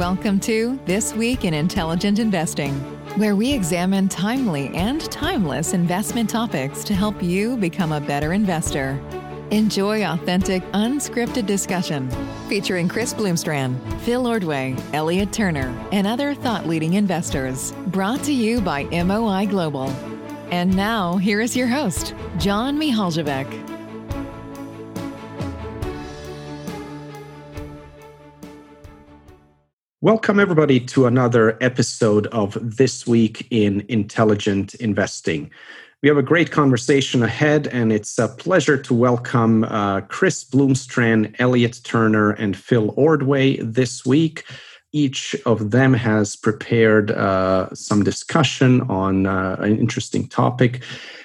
Welcome to This Week in Intelligent Investing, where we examine timely and timeless investment topics to help you become a better investor. Enjoy authentic, unscripted discussion featuring Chris Bloomstran, Phil Ordway, Elliot Turner, and other thought leading investors. Brought to you by MOI Global. And now, here is your host, John Mihaljevic. Welcome, everybody, to another episode of This Week in Intelligent Investing. We have a great conversation ahead, and it's a pleasure to welcome uh, Chris Bloomstran, Elliot Turner, and Phil Ordway this week. Each of them has prepared uh, some discussion on uh, an interesting topic.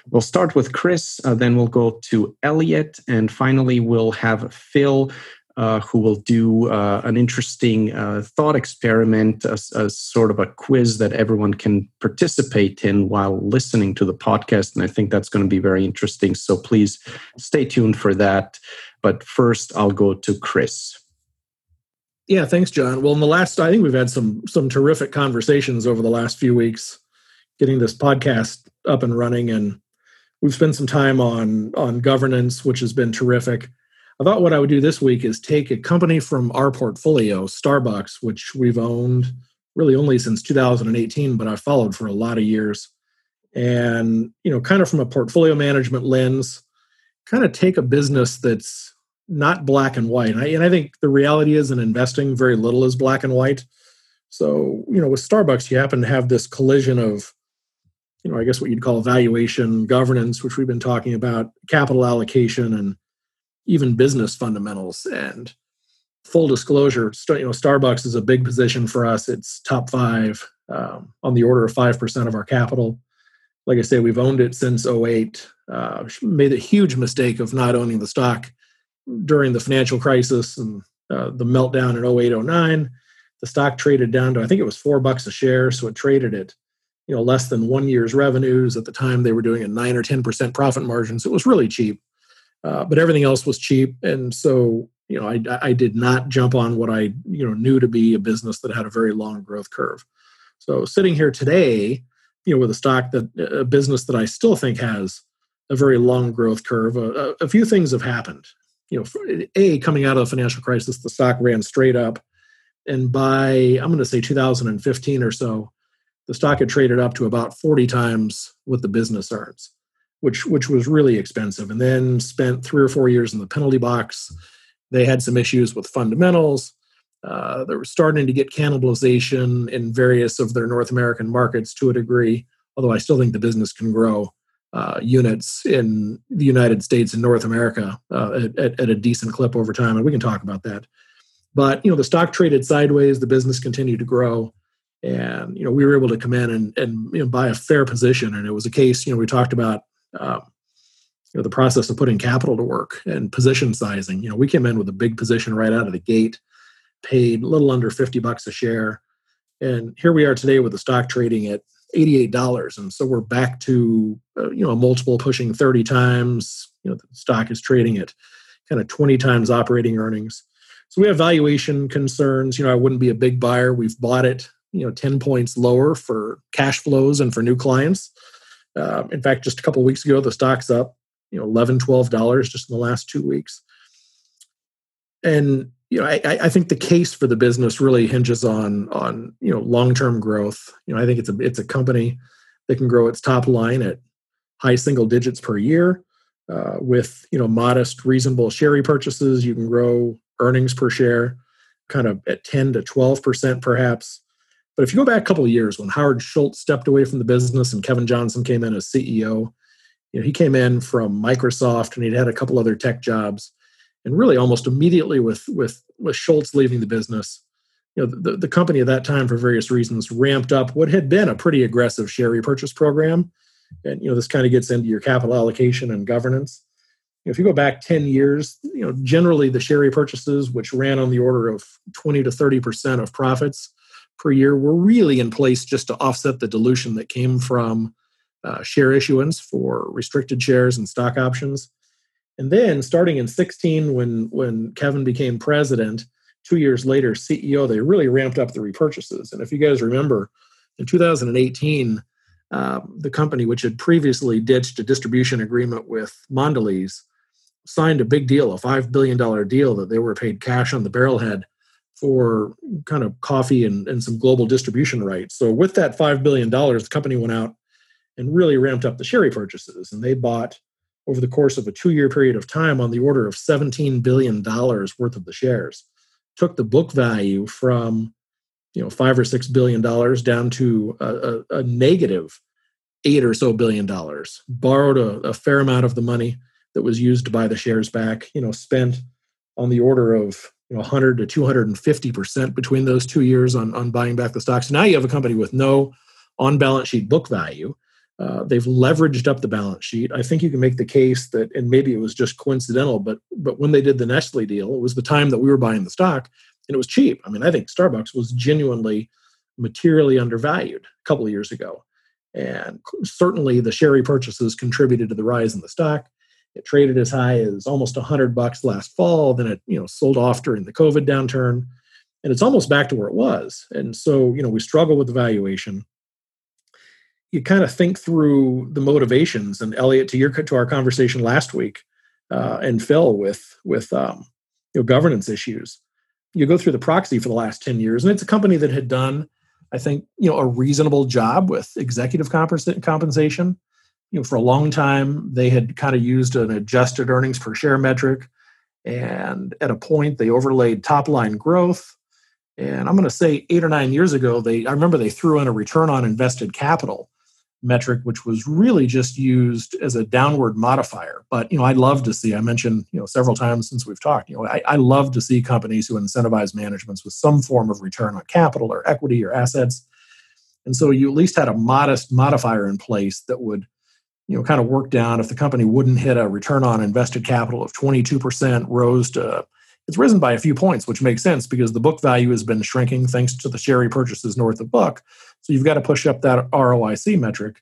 We'll start with Chris, uh, then we'll go to Elliot, and finally, we'll have Phil uh, who will do uh, an interesting uh, thought experiment, a, a, sort of a quiz that everyone can participate in while listening to the podcast. And I think that's going to be very interesting. So please stay tuned for that. But first, I'll go to Chris. Yeah, thanks, John. Well, in the last, I think we've had some some terrific conversations over the last few weeks, getting this podcast up and running, and we've spent some time on on governance, which has been terrific. I thought what I would do this week is take a company from our portfolio, Starbucks, which we've owned really only since 2018, but I've followed for a lot of years. And, you know, kind of from a portfolio management lens, kind of take a business that's not black and white. And I, and I think the reality is in investing, very little is black and white. So, you know, with Starbucks, you happen to have this collision of, you know, I guess what you'd call valuation, governance, which we've been talking about, capital allocation, and even business fundamentals. And full disclosure, you know, Starbucks is a big position for us. It's top five um, on the order of 5% of our capital. Like I say, we've owned it since 08. Uh, made a huge mistake of not owning the stock during the financial crisis and uh, the meltdown in 08, 09. The stock traded down to, I think it was four bucks a share. So it traded at, you know, less than one year's revenues. At the time, they were doing a nine or 10% profit margin. So it was really cheap. Uh, but everything else was cheap, and so you know I, I did not jump on what I you know knew to be a business that had a very long growth curve. So sitting here today, you know, with a stock that a business that I still think has a very long growth curve, a, a few things have happened. You know, a coming out of the financial crisis, the stock ran straight up, and by I'm going to say 2015 or so, the stock had traded up to about 40 times what the business earns which which was really expensive, and then spent three or four years in the penalty box. They had some issues with fundamentals. Uh, they were starting to get cannibalization in various of their North American markets to a degree, although I still think the business can grow uh, units in the United States and North America uh, at, at, a decent clip over time, and we can talk about that. But you know, the stock traded sideways, the business continued to grow, and you know, we were able to come in and, and you know, buy a fair position. And it was a case, you know, we talked about um, you know the process of putting capital to work and position sizing. You know, we came in with a big position right out of the gate, paid a little under fifty bucks a share, and here we are today with the stock trading at eighty-eight dollars, and so we're back to uh, you know a multiple pushing thirty times. You know, the stock is trading at kind of twenty times operating earnings. So we have valuation concerns. You know, I wouldn't be a big buyer. We've bought it, you know, 10 points lower for cash flows and for new clients. Uh, in fact, just a couple weeks ago, the stock's up, you know, 11 $12 just in the last two weeks. And you know, I, I think the case for the business really hinges on on you know long-term growth. You know, I think it's a it's a company that can grow its top line at high single digits per year uh, with you know modest, reasonable share repurchases. You can grow earnings per share kind of at 10 to 12 percent perhaps but if you go back a couple of years when Howard Schultz stepped away from the business and Kevin Johnson came in as CEO, you know, he came in from Microsoft and he'd had a couple other tech jobs. And really almost immediately with with with Schultz leaving the business, you know, the, the company at that time for various reasons ramped up what had been a pretty aggressive share repurchase program. And you know, this kind of gets into your capital allocation and governance. if you go back 10 years, you know, generally the share repurchases, which ran on the order of 20 to 30% of profits, per year were really in place just to offset the dilution that came from uh, share issuance for restricted shares and stock options. And then starting in 16, when, when Kevin became president, two years later, CEO, they really ramped up the repurchases. And if you guys remember, in 2018, uh, the company, which had previously ditched a distribution agreement with Mondelez, signed a big deal, a $5 billion deal that they were paid cash on the barrelhead for kind of coffee and, and some global distribution rights. So, with that $5 billion, the company went out and really ramped up the share repurchases, And they bought, over the course of a two year period of time, on the order of $17 billion worth of the shares. Took the book value from you know five or six billion dollars down to a, a, a negative eight or so billion dollars borrowed a, a, fair amount of the money that was used to buy the shares back you know spent on the order of you know 100 to 250 percent between those two years on, on buying back the stocks so now you have a company with no on balance sheet book value uh, they've leveraged up the balance sheet. I think you can make the case that, and maybe it was just coincidental, but but when they did the Nestle deal, it was the time that we were buying the stock, and it was cheap. I mean, I think Starbucks was genuinely materially undervalued a couple of years ago, and certainly the share repurchases contributed to the rise in the stock. It traded as high as almost 100 bucks last fall. Then it you know sold off during the COVID downturn, and it's almost back to where it was. And so you know we struggle with the valuation you kind of think through the motivations and Elliot to your to our conversation last week uh, and Phil with with um, you know governance issues. You go through the proxy for the last ten years, and it's a company that had done, I think, you know, a reasonable job with executive compensation. You know, for a long time they had kind of used an adjusted earnings per share metric, and at a point they overlaid top line growth. And I'm going to say eight or nine years ago, they I remember they threw in a return on invested capital metric, which was really just used as a downward modifier. But you know, I'd love to see. I mentioned you know several times since we've talked. You know, I, I love to see companies who incentivize managements with some form of return on capital or equity or assets. And so you at least had a modest modifier in place that would you know kind of work down if the company wouldn't hit a return on invested capital of 22% rose to it's risen by a few points, which makes sense because the book value has been shrinking thanks to the share repurchases north of book. So you've got to push up that ROIC metric.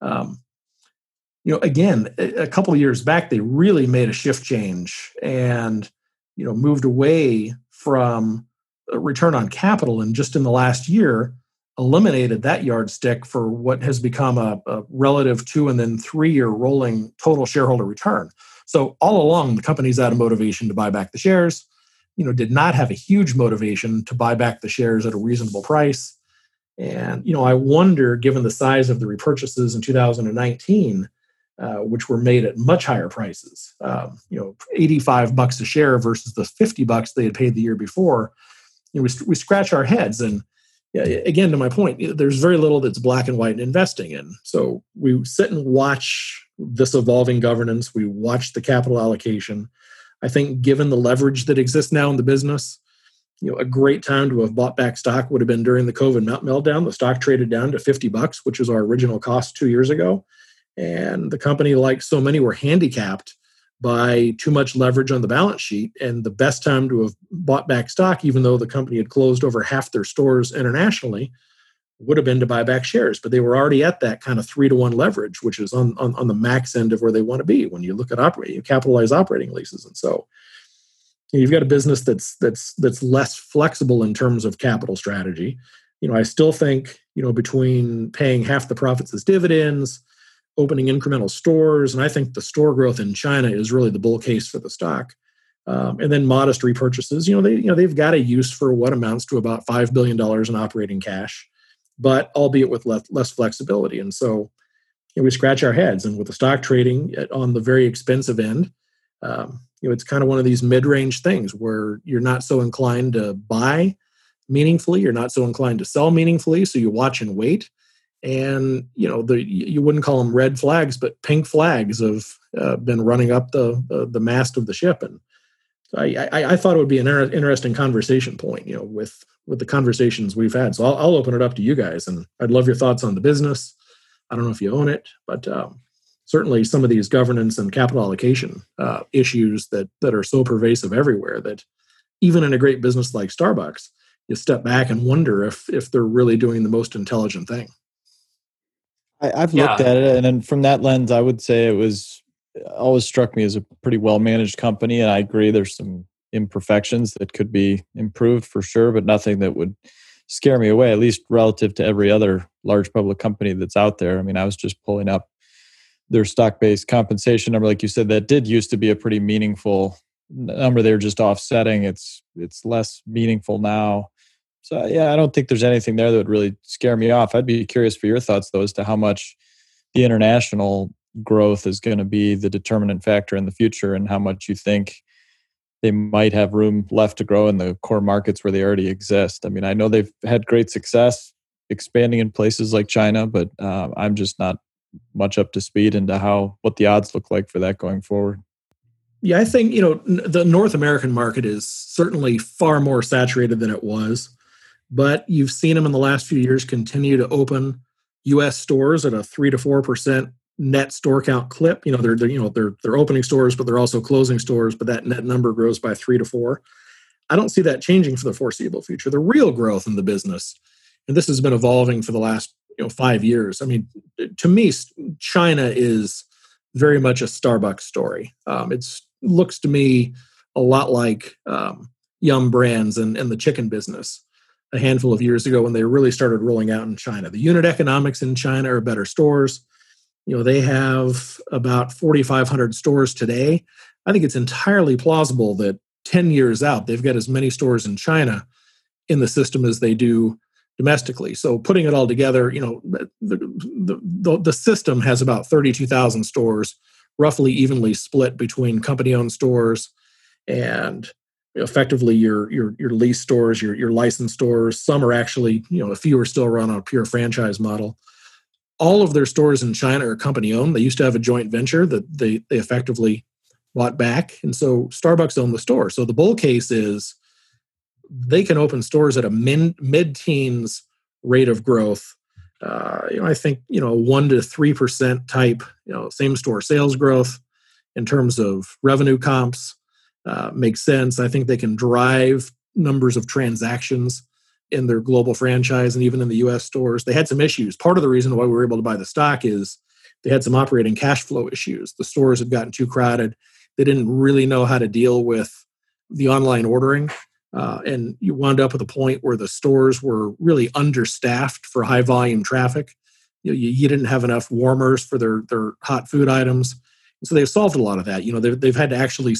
Um, you know, again, a couple of years back, they really made a shift change and you know moved away from return on capital, and just in the last year, eliminated that yardstick for what has become a, a relative two and then three year rolling total shareholder return. So all along, the company's out of motivation to buy back the shares. You know, did not have a huge motivation to buy back the shares at a reasonable price. And you know, I wonder, given the size of the repurchases in 2019, uh, which were made at much higher prices, um, you know, 85 bucks a share versus the 50 bucks they had paid the year before. You know, we, we scratch our heads and again to my point there's very little that's black and white in investing in. So we sit and watch this evolving governance. We watch the capital allocation. I think given the leverage that exists now in the business you know a great time to have bought back stock would have been during the covid meltdown. The stock traded down to 50 bucks which was our original cost two years ago. And the company like so many were handicapped by too much leverage on the balance sheet. And the best time to have bought back stock, even though the company had closed over half their stores internationally, would have been to buy back shares. But they were already at that kind of three to one leverage, which is on, on, on the max end of where they want to be when you look at operating, you capitalize operating leases. And so you've got a business that's that's that's less flexible in terms of capital strategy. You know, I still think, you know, between paying half the profits as dividends, opening incremental stores. And I think the store growth in China is really the bull case for the stock. Um, and then modest repurchases. You know, they you know they've got a use for what amounts to about five billion dollars in operating cash, but albeit with less, less flexibility. And so you know, we scratch our heads. And with the stock trading at, on the very expensive end, um, you know, it's kind of one of these mid-range things where you're not so inclined to buy meaningfully, you're not so inclined to sell meaningfully, so you watch and wait and you know the you wouldn't call them red flags but pink flags have uh, been running up the, the, mast of the ship. And I, I, I thought it would be an inter- interesting conversation point you know with with the conversations we've had. So I'll, I'll, open it up to you guys and i'd love your thoughts on the business. I don't know if you own it but um, certainly some of these governance and capital allocation uh, issues that that are so pervasive everywhere that even in a great business like starbucks you step back and wonder if if they're really doing the most intelligent thing I, have looked yeah. at it, and then from that lens, I would say it was always struck me as a pretty well managed company. And I agree, there's some imperfections that could be improved for sure, but nothing that would scare me away, at least relative to every other large public company that's out there. I mean, I was just pulling up their stock based compensation number, like you said, that did used to be a pretty meaningful number. They're just offsetting. It's it's less meaningful now. So yeah, I don't think there's anything there that would really scare me off. I'd be curious for your thoughts though as to how much the international growth is going to be the determinant factor in the future and how much you think they might have room left to grow in the core markets where they already exist. I mean, I know they've had great success expanding in places like China, but uh, I'm just not much up to speed into how what the odds look like for that going forward. Yeah, I think you know the North American market is certainly far more saturated than it was, but you've seen them in the last few years continue to open U.S. stores at a three to four percent net store count clip. You know, they're, they're you know they're they're opening stores, but they're also closing stores. But that net number grows by three to four. I don't see that changing for the foreseeable future. The real growth in the business, and this has been evolving for the last you know five years. I mean, to me, China is very much a Starbucks story. Um, it looks to me a lot like um, Yum Brands and, and the chicken business a handful of years ago when they really started rolling out in China. The unit economics in China are better stores. You know they have about 4500 stores today. I think it's entirely plausible that 10 years out they've got as many stores in china in the system as they do domestically. So putting it all together you know the, the, the, system has about 32000 stores roughly evenly split between company owned stores and effectively your your your lease stores your your licensed stores some are actually you know a few are still run on a pure franchise model all of their stores in China are company owned. They used to have a joint venture that they, they effectively bought back. And so Starbucks owned the store. So the bull case is they can open stores at a mid teens rate of growth. Uh, you know, I think, you know, one to 3% type, you know, same store sales growth in terms of revenue comps uh, makes sense. I think they can drive numbers of transactions in their global franchise and even in the US stores. They had some issues. Part of the reason why we were able to buy the stock is they had some operating cash flow issues. The stores had gotten too crowded. They didn't really know how to deal with the online ordering. Uh, and you wound up with a point where the stores were really understaffed for high volume traffic. You, know, you, you didn't have enough warmers for their, their hot food items. And so they've solved a lot of that. You know, they've had to actually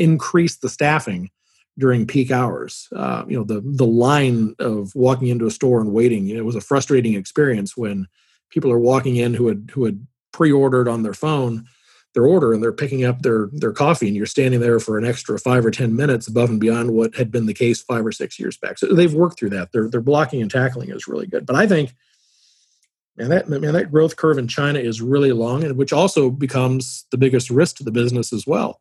increase the staffing during peak hours. Uh, you know, the the line of walking into a store and waiting. You know, it was a frustrating experience when people are walking in who had who had pre-ordered on their phone their order and they're picking up their their coffee and you're standing there for an extra five or ten minutes above and beyond what had been the case five or six years back. So they've worked through that. Their their blocking and tackling is really good. But I think and that man, that growth curve in China is really long, and which also becomes the biggest risk to the business as well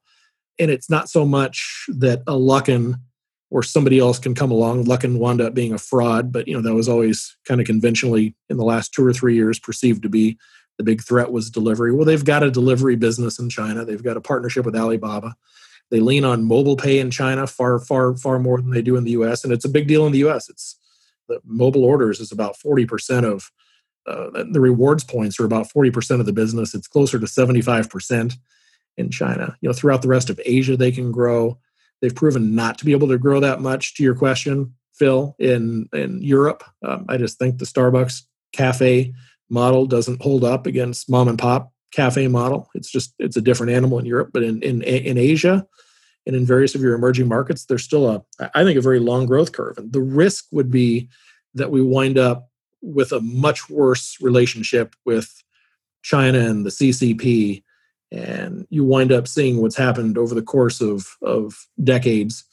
and it's not so much that a Luckin or somebody else can come along. Luckin wound up being a fraud, but you know that was always kind of conventionally in the last two or three years perceived to be the big threat was delivery. Well, they've got a delivery business in China. They've got a partnership with Alibaba. They lean on mobile pay in China far, far, far more than they do in the U.S. And it's a big deal in the U.S. It's the mobile orders is about forty percent of uh, the rewards points are about forty percent of the business. It's closer to seventy five percent in China. You know, throughout the rest of Asia, they can grow. They've proven not to be able to grow that much. To your question, Phil, in in Europe, um, I just think the Starbucks cafe model doesn't hold up against mom and pop cafe model. It's just it's a different animal in Europe, but in in in Asia and in various of your emerging markets, there's still a I think a very long growth curve, and the risk would be that we wind up with a much worse relationship with China and the CCP and you wind up seeing what's happened over the course of of decades.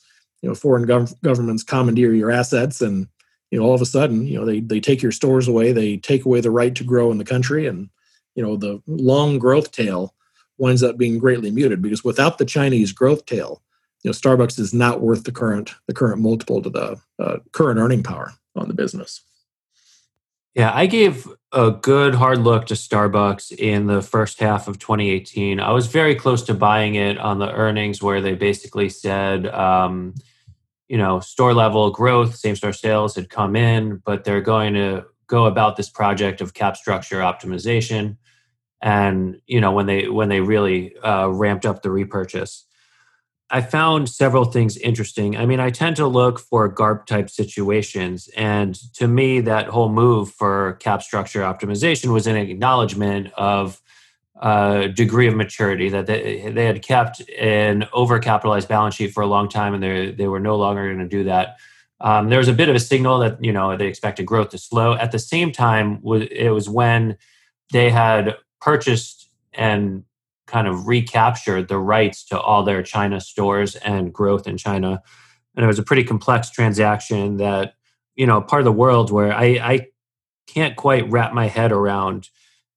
You know foreign gov- governments commandeer your assets and you know all of a sudden you know they they take your stores away they take away the right to grow in the country and you know the long growth tail winds up being greatly muted because without the chinese growth tail you know starbucks is not worth the current the current multiple to the uh, current earning power on the business. Yeah, I gave a good hard look to Starbucks in the first half of 2018. I was very close to buying it on the earnings where they basically said, um, you know, store level growth, same store sales had come in, but they're going to go about this project of cap structure optimization. And you know, when they when they really uh, ramped up the repurchase, I found several things interesting. I mean, I tend to look for GARP type situations. And to me, that whole move for cap structure optimization was an acknowledgement of a degree of maturity that they, they had kept an overcapitalized balance sheet for a long time and they, they were no longer going to do that. Um, there was a bit of a signal that you know they expected growth to slow. At the same time, it was when they had purchased and kind of recaptured the rights to all their China stores and growth in China. And it was a pretty complex transaction that, you know, part of the world where I, I can't quite wrap my head around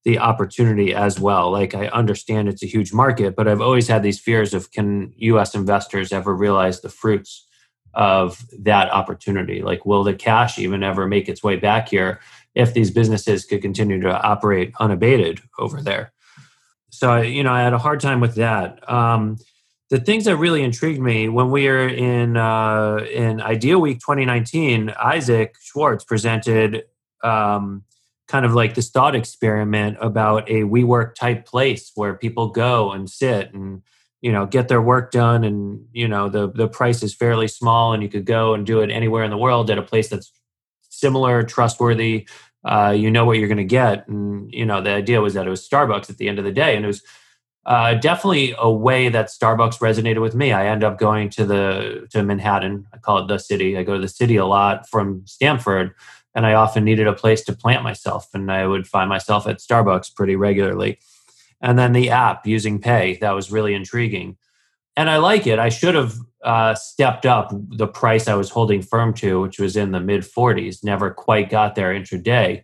the opportunity as well. Like I understand it's a huge market, but I've always had these fears of can US investors ever realize the fruits of that opportunity? Like will the cash even ever make its way back here if these businesses could continue to operate unabated over there? So you know i had a hard time with that. Um, the things that really intrigued me when we were in uh, in idea week 2019 isaac schwartz presented um, kind of like this thought experiment about a WeWork type place where people go and sit and you know get their work done and you know the the price is fairly small and you could go and do it anywhere in the world at a place that's similar trustworthy uh, you know what you're going to get. And, you know, the idea was that it was Starbucks at the end of the day. And it was uh, definitely a way that Starbucks resonated with me. I end up going to the, to Manhattan. I call it the city. I go to the city a lot from Stamford, and I often needed a place to plant myself. And I would find myself at Starbucks pretty regularly. And then the app using pay, that was really intriguing. And I like it. I should have uh, stepped up the price I was holding firm to, which was in the mid 40s. Never quite got there intraday.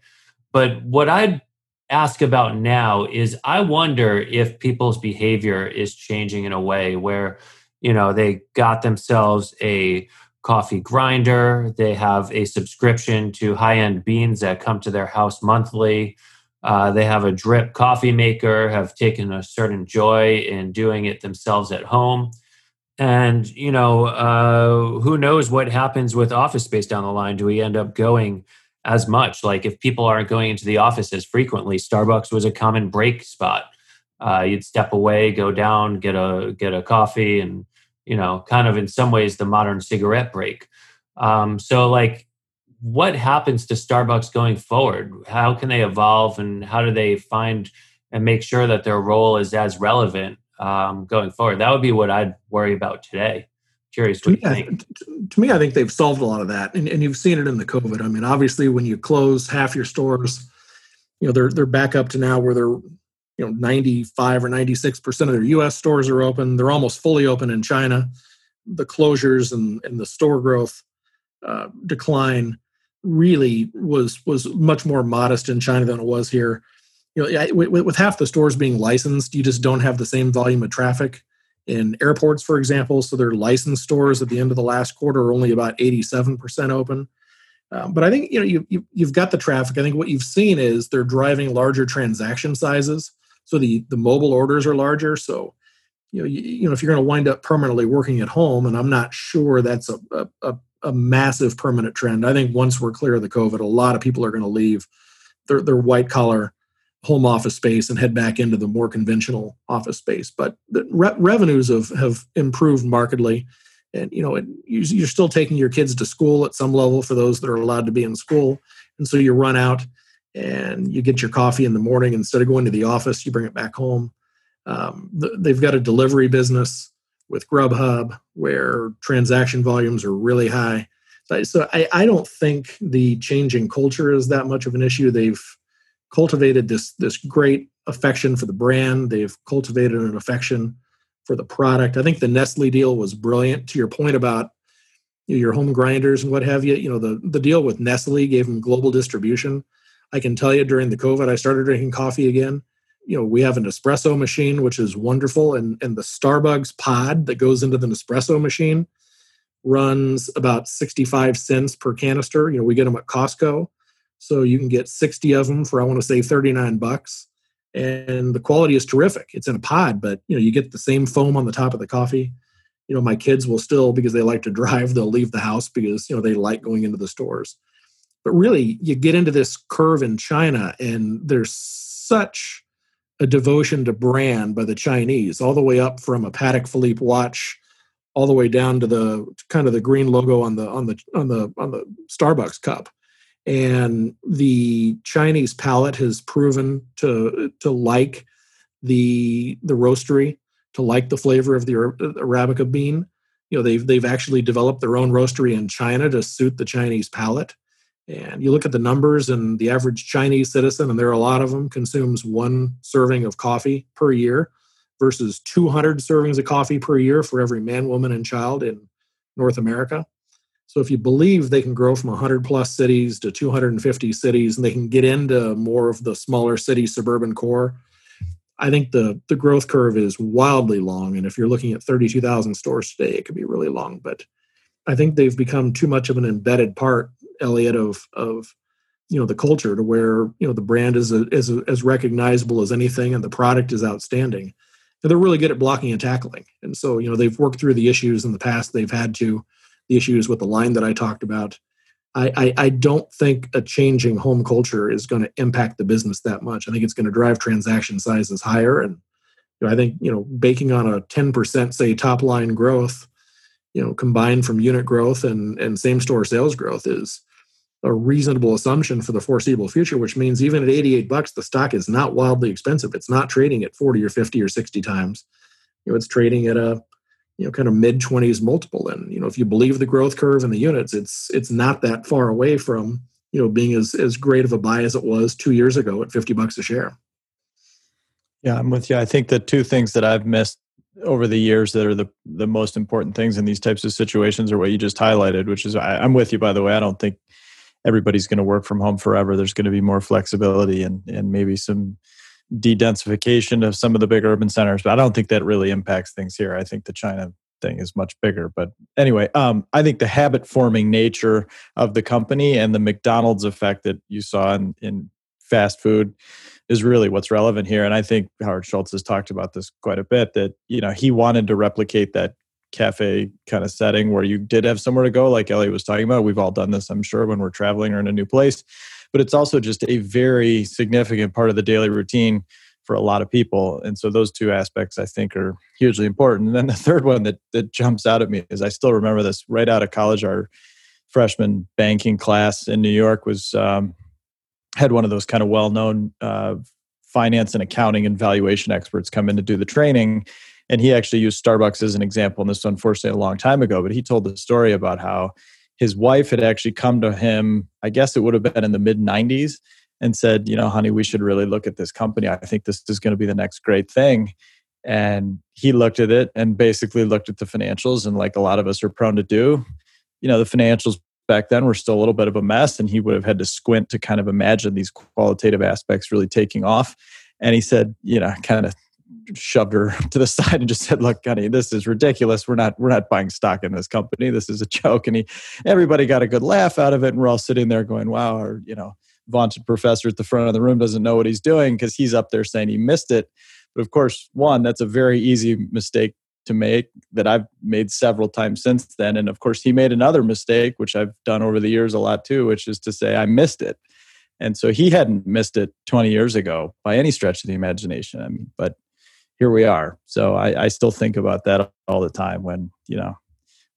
But what I'd ask about now is I wonder if people's behavior is changing in a way where, you know, they got themselves a coffee grinder, they have a subscription to high end beans that come to their house monthly. Uh, they have a drip coffee maker, have taken a certain joy in doing it themselves at home and you know uh, who knows what happens with office space down the line? Do we end up going as much? Like if people aren't going into the office as frequently starbucks was a common break spot. Uh, you'd step away go down get a get a coffee and you know kind of in some ways the modern cigarette break. Um, so like what happens to starbucks going forward? How can they evolve and how do they find and make sure that their role is as relevant um, going forward. That would be what I'd worry about today. Curious what to me, To me, I think they've solved a lot of that, and, and you've seen it in the COVID. I mean, obviously, when you close half your stores, you know they're they're back up to now where they're you know 95 or 96 percent of their U.S. stores are open. They're almost fully open in China. The closures and and the store growth uh, decline really was was much more modest in China than it was here you know, with, with half the stores being licensed, you just don't have the same volume of traffic in airports, for example. So their licensed stores at the end of the last quarter are only about 87% open. Um, but I think you know you, you you've got the traffic. I think what you've seen is they're driving larger transaction sizes. So the the mobile orders are larger. So you know you, you know if you're going to wind up permanently working at home, and I'm not sure that's a, a, a massive permanent trend. I think once we're clear of the COVID, a lot of people are going to leave their their white collar home office space and head back into the more conventional office space. But the re- revenues have, have improved markedly. And you know, it, you're still taking your kids to school at some level for those that are allowed to be in school. And so you run out and you get your coffee in the morning instead of going to the office, you bring it back home. Um, they've got a delivery business with Grubhub where transaction volumes are really high. So I, I don't think the changing culture is that much of an issue. They've cultivated this this great affection for the brand. They've cultivated an affection for the product. I think the Nestle deal was brilliant. To your point about your home grinders and what have you, you know the the deal with Nestle gave them global distribution. I can tell you during the COVID, I started drinking coffee again. You know, we have an espresso machine, which is wonderful, and and the Starbucks pod that goes into the Nespresso machine runs about 65 cents per canister. You know, we get them at Costco. So you can get 60 of them for I want to say 39 bucks. And the quality is terrific. It's in a pod, but you know, you get the same foam on the top of the coffee. You know, my kids will still because they like to drive, they'll leave the house because you know they like going into the stores. But really, you get into this curve in China, and there's such a devotion to brand by the Chinese, all the way up from a Patek Philippe watch all the way down to the kind of the green logo on the on the on the on the Starbucks cup. And the Chinese palate has proven to to like the the roastery, to like the flavor of the arabica bean. You know, they've they've actually developed their own roastery in China to suit the Chinese palate. And you look at the numbers, and the average Chinese citizen, and there are a lot of them, consumes one serving of coffee per year versus 200 servings of coffee per year for every man, woman, and child in North America. So if you believe they can grow from 100 plus cities to 250 cities and they can get into more of the smaller city suburban core, I think the the growth curve is wildly long. And if you're looking at 32,000 stores today, it could be really long. But I think they've become too much of an embedded part, Elliot, of of you know the culture to where you know the brand is a, is a, as recognizable as anything and the product is outstanding and they're really good at blocking and tackling. And so, you know, they've worked through the issues in the past. They've had to, the issues with the line that I talked about. I, I, I don't think a changing home culture is going to impact the business that much. I think it's going to drive transaction sizes higher. And you know, I think, you know, baking on a 10%, say, top line growth, you know, combined from unit growth and, and same store sales growth is a reasonable assumption for the foreseeable future, which means even at 88 bucks, the stock is not wildly expensive. It's not trading at 40 or 50 or 60 times. You know, it's trading at a you know kind of mid 20s multiple. And you know, if you believe the growth curve and the units, it's it's not that far away from you know being as as great of a buy as it was two years ago at 50 bucks a share. Yeah, I'm with you. I think the two things that I've missed over the years that are the the most important things in these types of situations are what you just highlighted, which is I, I'm with you by the way. I don't think everybody's going to work from home forever. There's going to be more flexibility and and maybe some de-densification of some of the big urban centers. But I don't think that really impacts things here. I think the China thing is much bigger. But anyway, um, I think the habit forming nature of the company and the McDonald's effect that you saw in, in fast food is really what's relevant here. And I think Howard Schultz has talked about this quite a bit that, you know, he wanted to replicate that cafe kind of setting where you did have somewhere to go, like Elliot was talking about. We've all done this, I'm sure, when we're traveling or in a new place. But it's also just a very significant part of the daily routine for a lot of people. And so those two aspects I think are hugely important. And then the third one that that jumps out at me is I still remember this right out of college. Our freshman banking class in New York was um, had one of those kind of well-known uh, finance and accounting and valuation experts come in to do the training and he actually used Starbucks as an example. And this unfortunately a long time ago, but he told the story about how his wife had actually come to him, I guess it would have been in the mid 90s, and said, You know, honey, we should really look at this company. I think this is going to be the next great thing. And he looked at it and basically looked at the financials. And like a lot of us are prone to do, you know, the financials back then were still a little bit of a mess. And he would have had to squint to kind of imagine these qualitative aspects really taking off. And he said, you know, kind of shoved her to the side and just said, "Look, honey, this is ridiculous. We're not we're not buying stock in this company. This is a joke." And he, everybody got a good laugh out of it, and we're all sitting there going, "Wow!" Or you know, vaunted professor at the front of the room doesn't know what he's doing because he's up there saying he missed it. But of course, one that's a very easy mistake to make that I've made several times since then. And of course, he made another mistake, which I've done over the years a lot too, which is to say I missed it. And so he hadn't missed it 20 years ago by any stretch of the imagination. I mean, but here we are. So I, I still think about that all the time when you know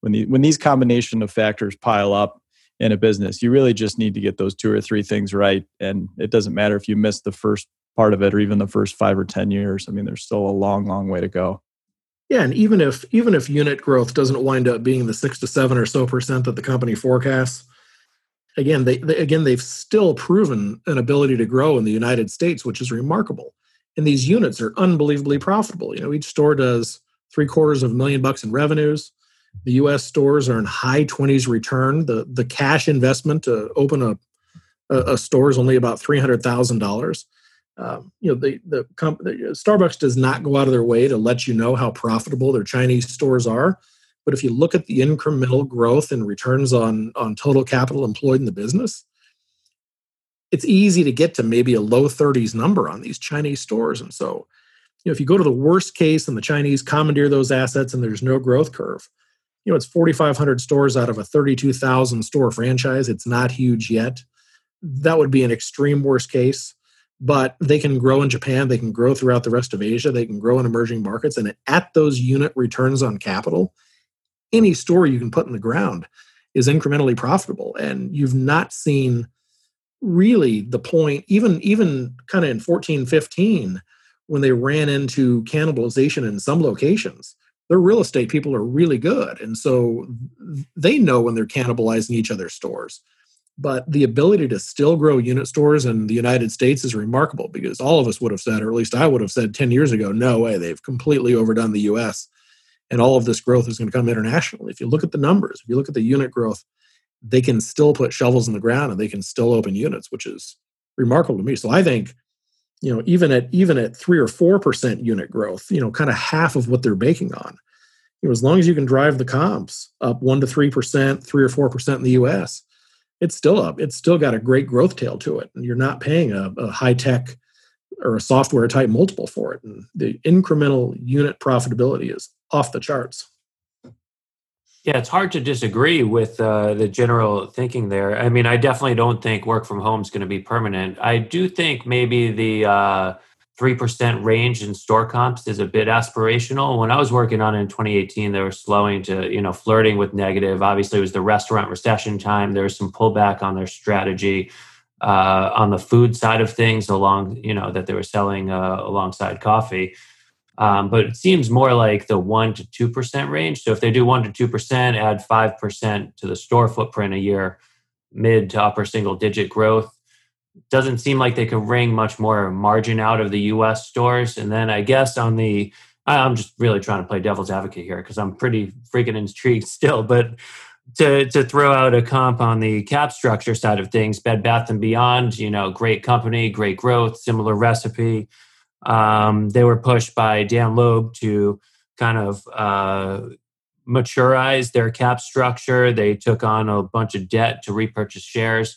when the when these combination of factors pile up in a business, you really just need to get those two or three things right, and it doesn't matter if you miss the first part of it or even the first five or ten years. I mean, there's still a long, long way to go. Yeah, and even if even if unit growth doesn't wind up being the six to seven or so percent that the company forecasts, again, they, they again they've still proven an ability to grow in the United States, which is remarkable and these units are unbelievably profitable. You know, each store does three quarters of a million bucks in revenues. The U.S. stores are in high twenties return. The the cash investment to open a a, a store is only about three hundred thousand um, dollars. You know, the the, comp- the Starbucks does not go out of their way to let you know how profitable their Chinese stores are. But if you look at the incremental growth and returns on on total capital employed in the business, it's easy to get to maybe a low 30s number on these Chinese stores. And so, you know, if you go to the worst case and the Chinese commandeer those assets and there's no growth curve, you know, it's 4,500 stores out of a 32,000 store franchise. It's not huge yet. That would be an extreme worst case, but they can grow in Japan. They can grow throughout the rest of Asia. They can grow in emerging markets. And at those unit returns on capital, any store you can put in the ground is incrementally profitable. And you've not seen really the point, even even kind of in 1415 when they ran into cannibalization in some locations. Their real estate people are really good. And so they know when they're cannibalizing each other's stores. But the ability to still grow unit stores in the United States is remarkable because all of us would have said, or at least I would have said 10 years ago, no way, they've completely overdone the US and all of this growth is going to come internationally. If you look at the numbers, if you look at the unit growth, they can still put shovels in the ground and they can still open units, which is remarkable to me. So I think, you know, even at even at three or four percent unit growth, you know, kind of half of what they're baking on. You know, as long as you can drive the comps up one to three percent, three or four percent in the US, it's still up. It's still got a great growth tail to it. And you're not paying a, a high tech or a software type multiple for it. And the incremental unit profitability is off the charts. Yeah, it's hard to disagree with uh, the general thinking there. I mean, I definitely don't think work from home is going to be permanent. I do think maybe the uh, three percent range in store comps is a bit aspirational. When I was working on it in 2018, they were slowing to you know flirting with negative. Obviously, it was the restaurant recession time. There was some pullback on their strategy uh, on the food side of things, along you know that they were selling uh, alongside coffee. Um, but it seems more like the one to two percent range. So if they do one to two percent, add five percent to the store footprint a year, mid to upper single digit growth. Doesn't seem like they could wring much more margin out of the U.S. stores. And then I guess on the, I'm just really trying to play devil's advocate here because I'm pretty freaking intrigued still. But to to throw out a comp on the cap structure side of things, Bed Bath and Beyond, you know, great company, great growth, similar recipe um, they were pushed by Dan Loeb to kind of uh, their cap structure. They took on a bunch of debt to repurchase shares,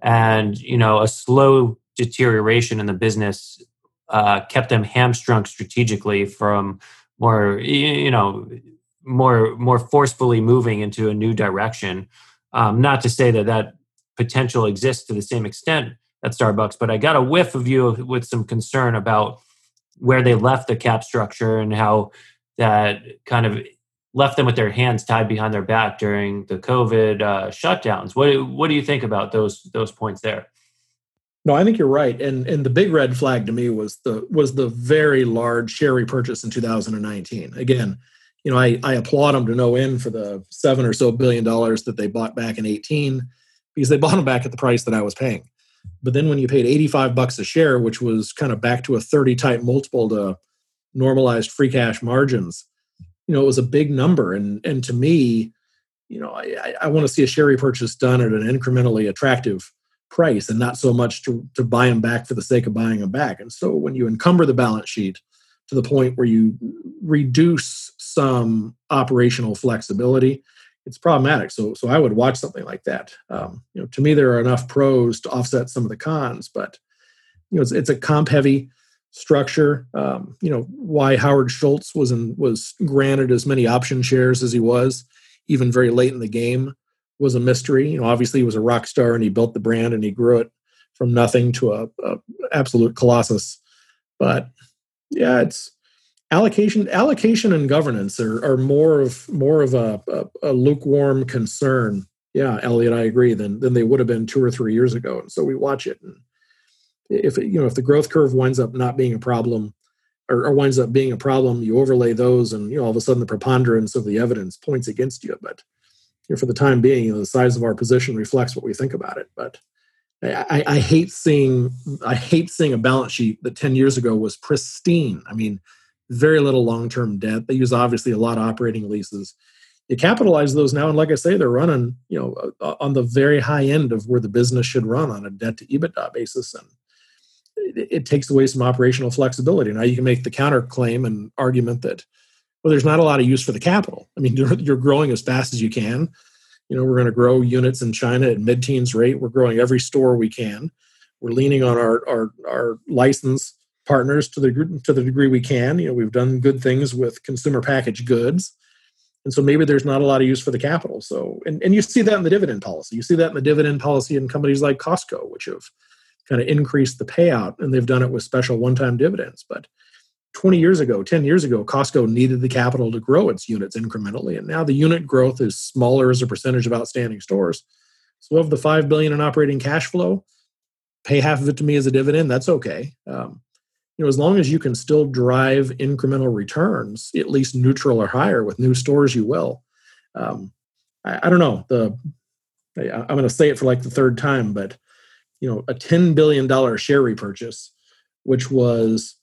and you know a slow deterioration in the business uh, kept them hamstrung strategically from more you know more more forcefully moving into a new direction. Um, not to say that that potential exists to the same extent at Starbucks, but I got a whiff of you with some concern about where they left the cap structure and how that kind of left them with their hands tied behind their back during the COVID uh, shutdowns. What what do you think about those those points there? No, I think you're right. And and the big red flag to me was the was the very large share repurchase in 2019. Again, you know, I, I applaud them to no end for the seven or so billion dollars that they bought back in 18 because they bought them back at the price that I was paying. But then when you paid 85 bucks a share, which was kind of back to a 30 type multiple to normalized free cash margins, you know, it was a big number. And and to me, you know, I, I want to see a share repurchase done at an incrementally attractive price and not so much to, to buy them back for the sake of buying them back. And so when you encumber the balance sheet to the point where you reduce some operational flexibility, it's problematic. So so I would watch something like that. Um, you know, to me, there are enough pros to offset some of the cons, but you know, it's, it's a comp heavy structure. Um, you know, why Howard Schultz was in, was granted as many option shares as he was, even very late in the game, was a mystery. You know, obviously he was a rock star and he built the brand and he grew it from nothing to a, a absolute colossus. But yeah, it's allocation allocation and governance are, are more of more of a, a, a, lukewarm concern. Yeah elliot i agree than than they would have been two or three years ago and so we watch it. And if you know if the growth curve winds up not being a problem or, or winds up being a problem you overlay those and you know all of a sudden the preponderance of the evidence points against you. But you know, for the time being you know, the size of our position reflects what we think about it. But I, I hate seeing I hate seeing a balance sheet that 10 years ago was pristine. I mean, very little long-term debt. They use obviously a lot of operating leases. You capitalize those now, and like I say, they're running, you know, uh, on the very high end of where the business should run on a debt to EBITDA basis, and it, it takes away some operational flexibility. Now you can make the counterclaim and argument that, well, there's not a lot of use for the capital. I mean, you're, you're growing as fast as you can. You know, we're going to grow units in China at mid-teens rate. We're growing every store we can. We're leaning on our our, our license partners to the to the degree we can. You know, we've done good things with consumer packaged goods, and so maybe there's not a lot of use for the capital. So, and, and you see that in the dividend policy. You see that in the dividend policy in companies like Costco, which have kind of increased the payout, and they've done it with special one-time dividends. But 20 years ago, 10 years ago, Costco needed the capital to grow its units incrementally. And now the unit growth is smaller as a percentage of outstanding stores. So of the 5 billion in operating cash flow, pay half of it to me as a dividend, that's okay. Um, you know, as long as you can still drive incremental returns, at least neutral or higher with new stores, you will. Um, I, I don't know. The I, I'm going to say it for like the third time, but you know, a $10 billion share repurchase, which was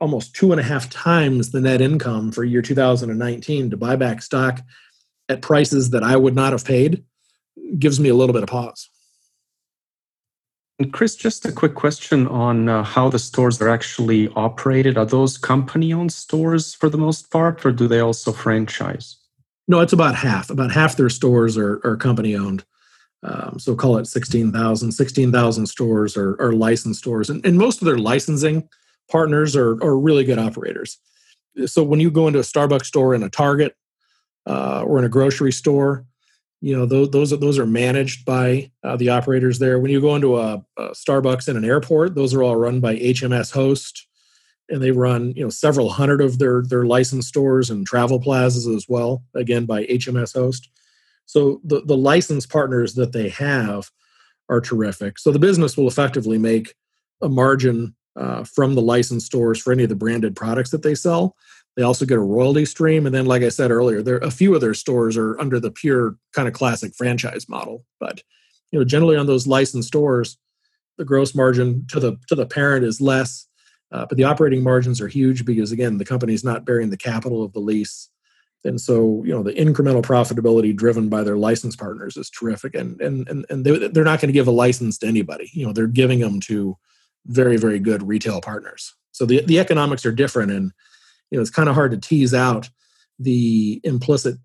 almost two and a half times the net income for year 2019 to buy back stock at prices that I would not have paid gives me a little bit of pause. And Chris, just a quick question on uh, how the stores are actually operated. Are those company owned stores for the most part, or do they also franchise? No, it's about half. About half their stores are, are company owned. Um, so call it 16,000. 16,000 stores are, are licensed stores. And, and most of their licensing partners are, are really good operators. So when you go into a Starbucks store in a Target uh, or in a grocery store, you know those those are, those are managed by uh, the operators there. When you go into a, a, Starbucks in an airport, those are all run by HMS Host, and they run you know several hundred of their their licensed stores and travel plazas as well. Again by HMS Host. So the the license partners that they have are terrific. So the business will effectively make a margin uh, from the licensed stores for any of the branded products that they sell. They also get a royalty stream, and then, like I said earlier, there a few of their stores are under the pure kind of classic franchise model. But you know, generally on those licensed stores, the gross margin to the to the parent is less, uh, but the operating margins are huge because again, the company is not bearing the capital of the lease, and so you know the incremental profitability driven by their license partners is terrific. And and and, and they, they're not going to give a license to anybody. You know, they're giving them to very very good retail partners so the, the economics are different and you know it's kind of hard to tease out the implicit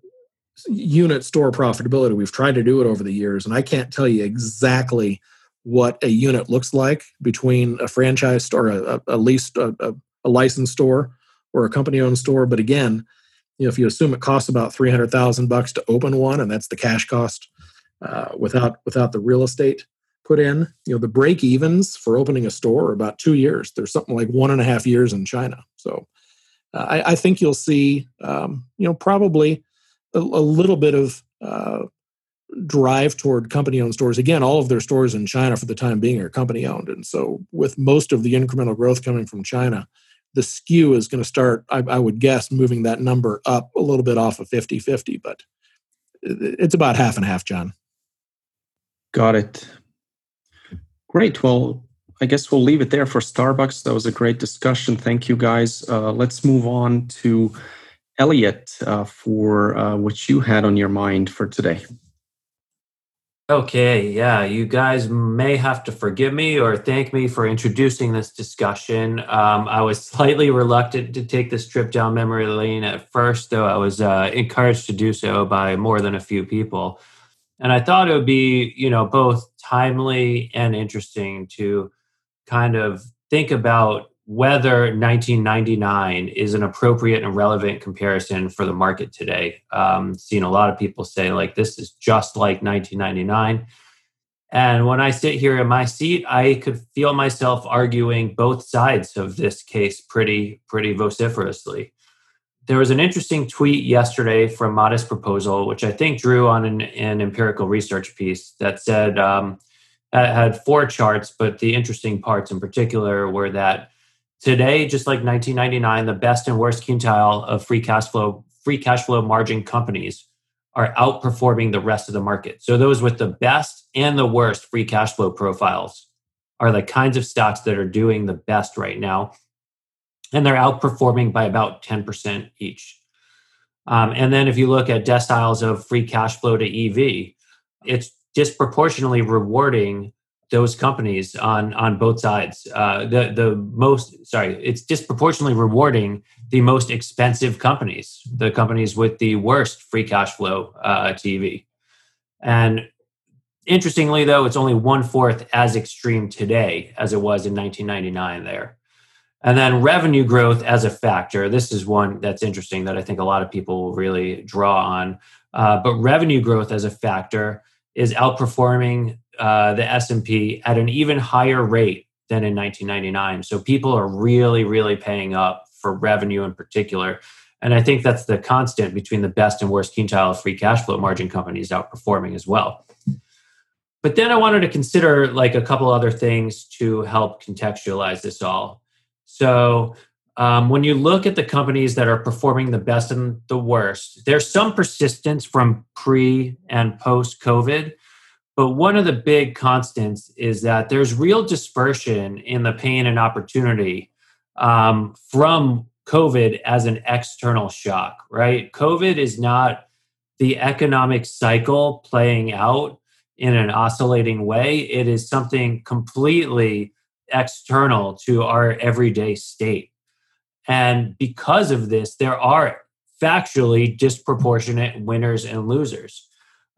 unit store profitability we've tried to do it over the years and i can't tell you exactly what a unit looks like between a franchise store a, a leased a, a, licensed store or a company owned store but again you know if you assume it costs about 300000 bucks to open one and that's the cash cost uh, without without the real estate put in. You know, the break evens for opening a store are about two years. There's something like one and a half years in China. So I, I, think you'll see, um, you know, probably a, a little bit of uh, drive toward company owned stores. Again, all of their stores in China for the time being are company owned. And so with most of the incremental growth coming from China, the skew is going to start, I, I would guess, moving that number up a little bit off of 50 50, but it's about half and half, John. Got it. Great. Well, I guess we'll leave it there for Starbucks. That was a great discussion. Thank you, guys. Uh, let's move on to Elliot uh, for uh, what you had on your mind for today. Okay, yeah, you guys may have to forgive me or thank me for introducing this discussion. Um, I was slightly reluctant to take this trip down memory lane at first, though I was uh, encouraged to do so by more than a few people. And I thought it would be, you know, both timely and interesting to kind of think about whether 1999 is an appropriate and relevant comparison for the market today. Um, seen a lot of people say like this is just like 1999. And when I sit here in my seat, I could feel myself arguing both sides of this case pretty, pretty vociferously. There was an interesting tweet yesterday from Modest Proposal, which I think drew on an, an empirical research piece that said um, had four charts, but the interesting parts in particular were that today, just like 1999, the best and worst quintile of free cash flow free cash flow margin companies are outperforming the rest of the market. So those with the best and the worst free cash flow profiles are the kinds of stocks that are doing the best right now and they're outperforming by about 10% each. Um, and then if you look at deciles of free cash flow to EV, it's disproportionately rewarding those companies on on both sides. Uh, the the most sorry, it's disproportionately rewarding the most expensive companies, the companies with the worst free cash flow uh, to EV. And interestingly, though, it's only one fourth as extreme today as it was in 1999. There. And then revenue growth as a factor. This is one that's interesting that I think a lot of people will really draw on. Uh, but revenue growth as a factor is outperforming uh, the S&P at an even higher rate than in 1999. So people are really, really paying up for revenue in particular. And I think that's the constant between the best and worst quintile of free cash flow margin companies outperforming as well. But then I wanted to consider like a couple other things to help contextualize this all. So um, when you look at the companies that are performing the best and the worst, there's some persistence from pre and post COVID. But one of the big constants is that there's real dispersion in the pain and opportunity um, from COVID as an external shock, right? COVID is not the economic cycle playing out in an oscillating way. It is something completely external to our everyday state. And because of this, there are factually disproportionate winners and losers.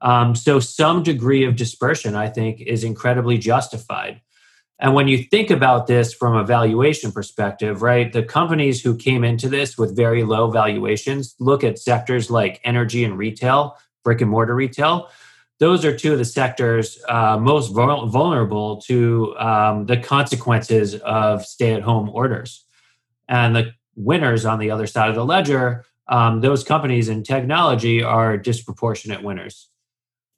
Um, so, some degree of dispersion, I think, is incredibly justified. And when you think about this from a valuation perspective, right, the companies who came into this with very low valuations look at sectors like energy and retail, brick and mortar retail. Those are two of the sectors uh, most vulnerable to um, the consequences of stay at home orders. And the winners on the other side of the ledger, um, those companies in technology are disproportionate winners.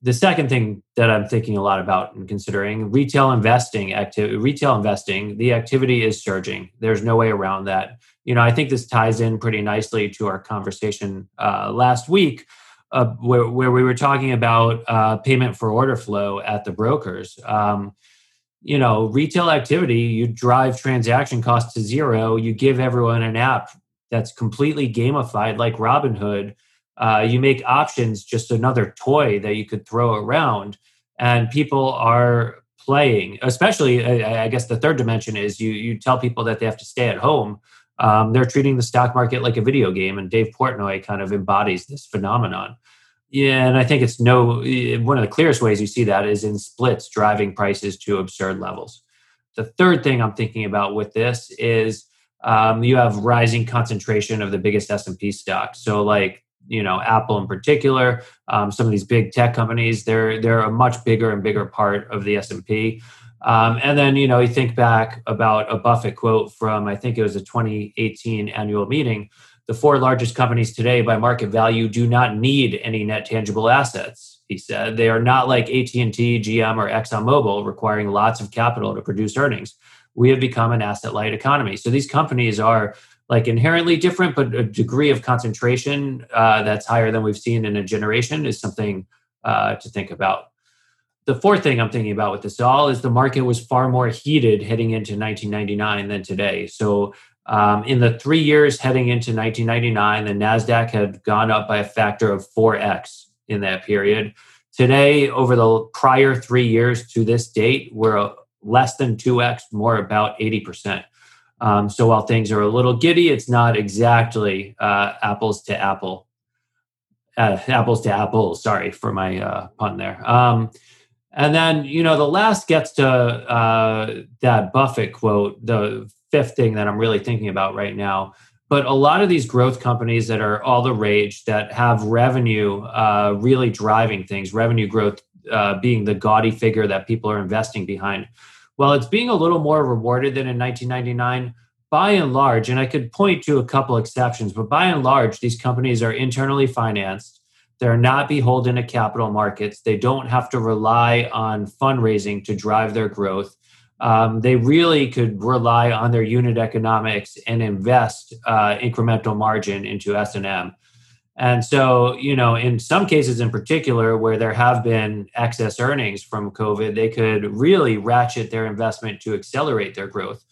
The second thing that I'm thinking a lot about and considering retail investing activity retail investing the activity is surging. There's no way around that. You know I think this ties in pretty nicely to our conversation uh, last week uh, where, where we were talking about uh, payment for order flow at the brokers. Um, you know retail activity you drive transaction costs to zero you give everyone an app that's completely gamified like robinhood uh, you make options just another toy that you could throw around, and people are playing. Especially, I, I guess the third dimension is you you tell people that they have to stay at home. Um, they're treating the stock market like a video game, and Dave Portnoy kind of embodies this phenomenon. Yeah, and I think it's no one of the clearest ways you see that is in splits driving prices to absurd levels. The third thing I'm thinking about with this is um, you have rising concentration of the biggest S&P stocks. So like you know apple in particular um, some of these big tech companies they're they're a much bigger and bigger part of the s&p um, and then you know you think back about a buffett quote from i think it was a 2018 annual meeting the four largest companies today by market value do not need any net tangible assets he said they are not like at&t gm or exxonmobil requiring lots of capital to produce earnings we have become an asset light economy so these companies are like inherently different, but a degree of concentration uh, that's higher than we've seen in a generation is something uh, to think about. The fourth thing I'm thinking about with this all is the market was far more heated heading into 1999 than today. So, um, in the three years heading into 1999, the NASDAQ had gone up by a factor of 4x in that period. Today, over the prior three years to this date, we're less than 2x, more about 80%. Um, so while things are a little giddy, it's not exactly uh, apples to apple. Uh, apples to apples. Sorry for my uh, pun there. Um, and then you know the last gets to uh, that Buffett quote. The fifth thing that I'm really thinking about right now. But a lot of these growth companies that are all the rage that have revenue uh, really driving things, revenue growth uh, being the gaudy figure that people are investing behind while it's being a little more rewarded than in 1999, by and large, and I could point to a couple exceptions, but by and large, these companies are internally financed. They're not beholden to capital markets. They don't have to rely on fundraising to drive their growth. Um, they really could rely on their unit economics and invest uh, incremental margin into S&M. And so, you know, in some cases in particular where there have been excess earnings from COVID, they could really ratchet their investment to accelerate their growth.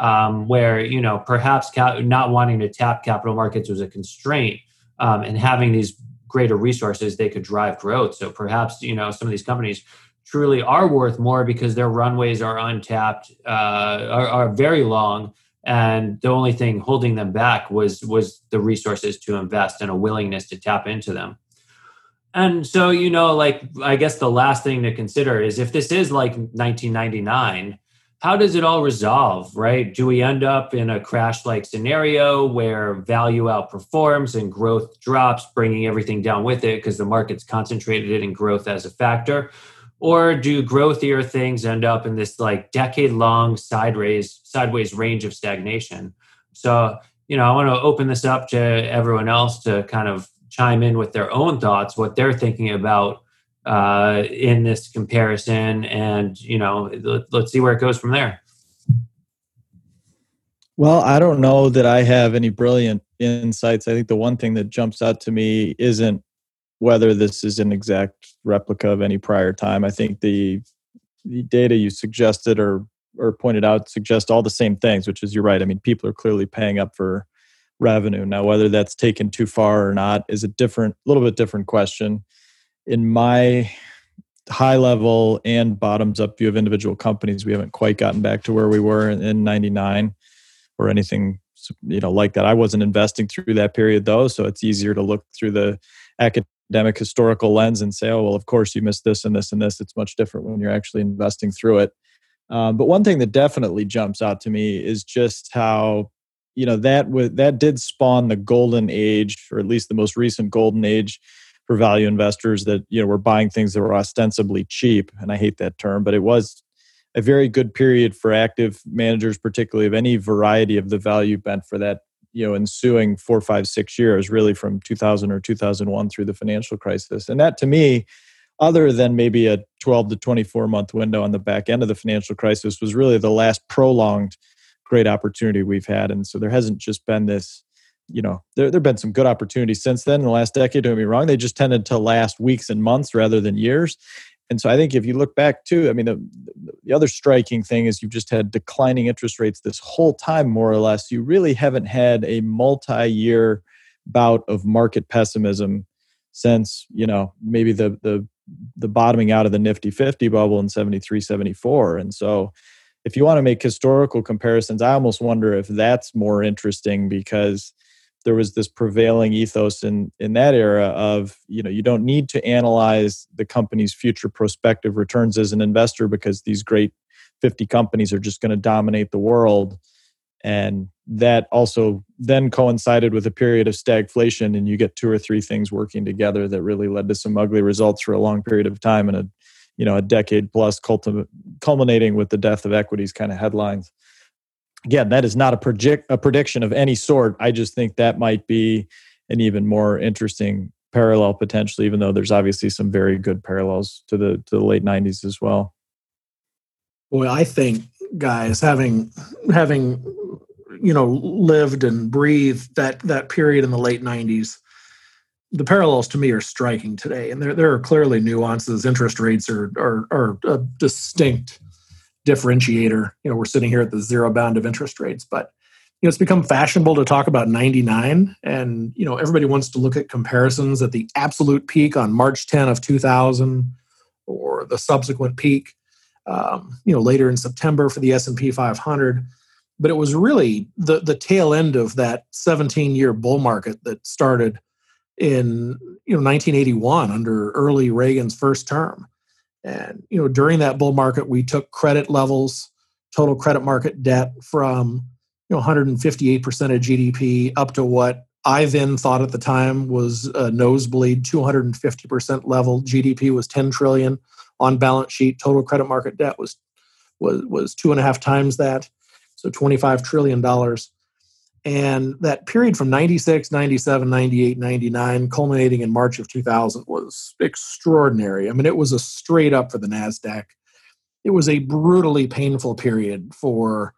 Um, where, you know, perhaps ca- not wanting to tap capital markets was a constraint um, and having these greater resources, they could drive growth. So perhaps, you know, some of these companies truly are worth more because their runways are untapped, uh, are, are very long. And the only thing holding them back was was the resources to invest and a willingness to tap into them. And so you know like i guess the last thing to consider is if this is like 1999 how does it all resolve right? Do we end up in a crash like scenario where value outperforms and growth drops bringing everything down with it because the market's concentrated in growth as a factor or do growthier things end up in this like decade long sideways sideways range of stagnation so you know, I want to open this up to everyone else to kind of chime in with their own thoughts, what they're thinking about uh, in this comparison, and you know, let, let's see where it goes from there. Well, I don't know that I have any brilliant insights. I think the one thing that jumps out to me isn't whether this is an exact replica of any prior time. I think the the data you suggested or or pointed out suggest all the same things, which is you're right. I mean, people are clearly paying up for revenue. Now, whether that's taken too far or not is a different, little bit different question. In my high level and bottoms up view of individual companies, we haven't quite gotten back to where we were in, in 99 or anything you know like that. I wasn't investing through that period though, so it's easier to look through the academic historical lens and say, oh well, of course you missed this and this and this. It's much different when you're actually investing through it. Um, but one thing that definitely jumps out to me is just how you know that w- that did spawn the golden age, or at least the most recent golden age for value investors that you know were buying things that were ostensibly cheap. And I hate that term, but it was a very good period for active managers, particularly of any variety of the value bent for that you know ensuing four, five, six years, really from 2000 or 2001 through the financial crisis. And that to me, other than maybe a 12 to 24 month window on the back end of the financial crisis, was really the last prolonged great opportunity we've had. And so there hasn't just been this you know, there have been some good opportunities since then in the last decade. Don't me wrong; they just tended to last weeks and months rather than years and so I think if you look back too, I mean, the, the other striking thing is you've just had declining interest rates this whole time, more or less. You really haven't had a multi-year bout of market pessimism since you know maybe the the the bottoming out of the Nifty 50 bubble in 73, 74. And so if you want to make historical comparisons, I almost wonder if that's more interesting because there was this prevailing ethos in in that era of you know you don't need to analyze the company's future prospective returns as an investor because these great 50 companies are just going to dominate the world. And that also then coincided with a period of stagflation and you get two or three things working together that really led to some ugly results for a long period of time and a you know a decade plus culminating with the death of equities kind of headlines again, that is not a project a prediction of any sort. I just think that might be an even more interesting parallel potentially, even though there's obviously some very good parallels to the to the late '90s as well. Well, I think guys having having you know lived and breathed that that period in the late '90s. The parallels to me are striking today, and there, there are clearly nuances. Interest rates are are, are a distinct differentiator. You know, we're sitting here at the zero bound of interest rates, but you know, it's become fashionable to talk about 99 and you know, everybody wants to look at comparisons at the absolute peak on March 10 of 2000 or the subsequent peak um, you know, later in September for the S&P 500. But it was really the the tail end of that 17 year bull market that started in you know 1981 under early Reagan's first term and you know, during that bull market, we took credit levels, total credit market debt from you know 158% of GDP up to what I then thought at the time was a nosebleed 250% level. GDP was 10 trillion on balance sheet. Total credit market debt was was was two and a half times that, so 25 trillion dollars. And that period from 96, 97, 98, 99, culminating in March of 2000 was extraordinary. I mean, it was a straight up for the NASDAQ. It was a brutally painful period for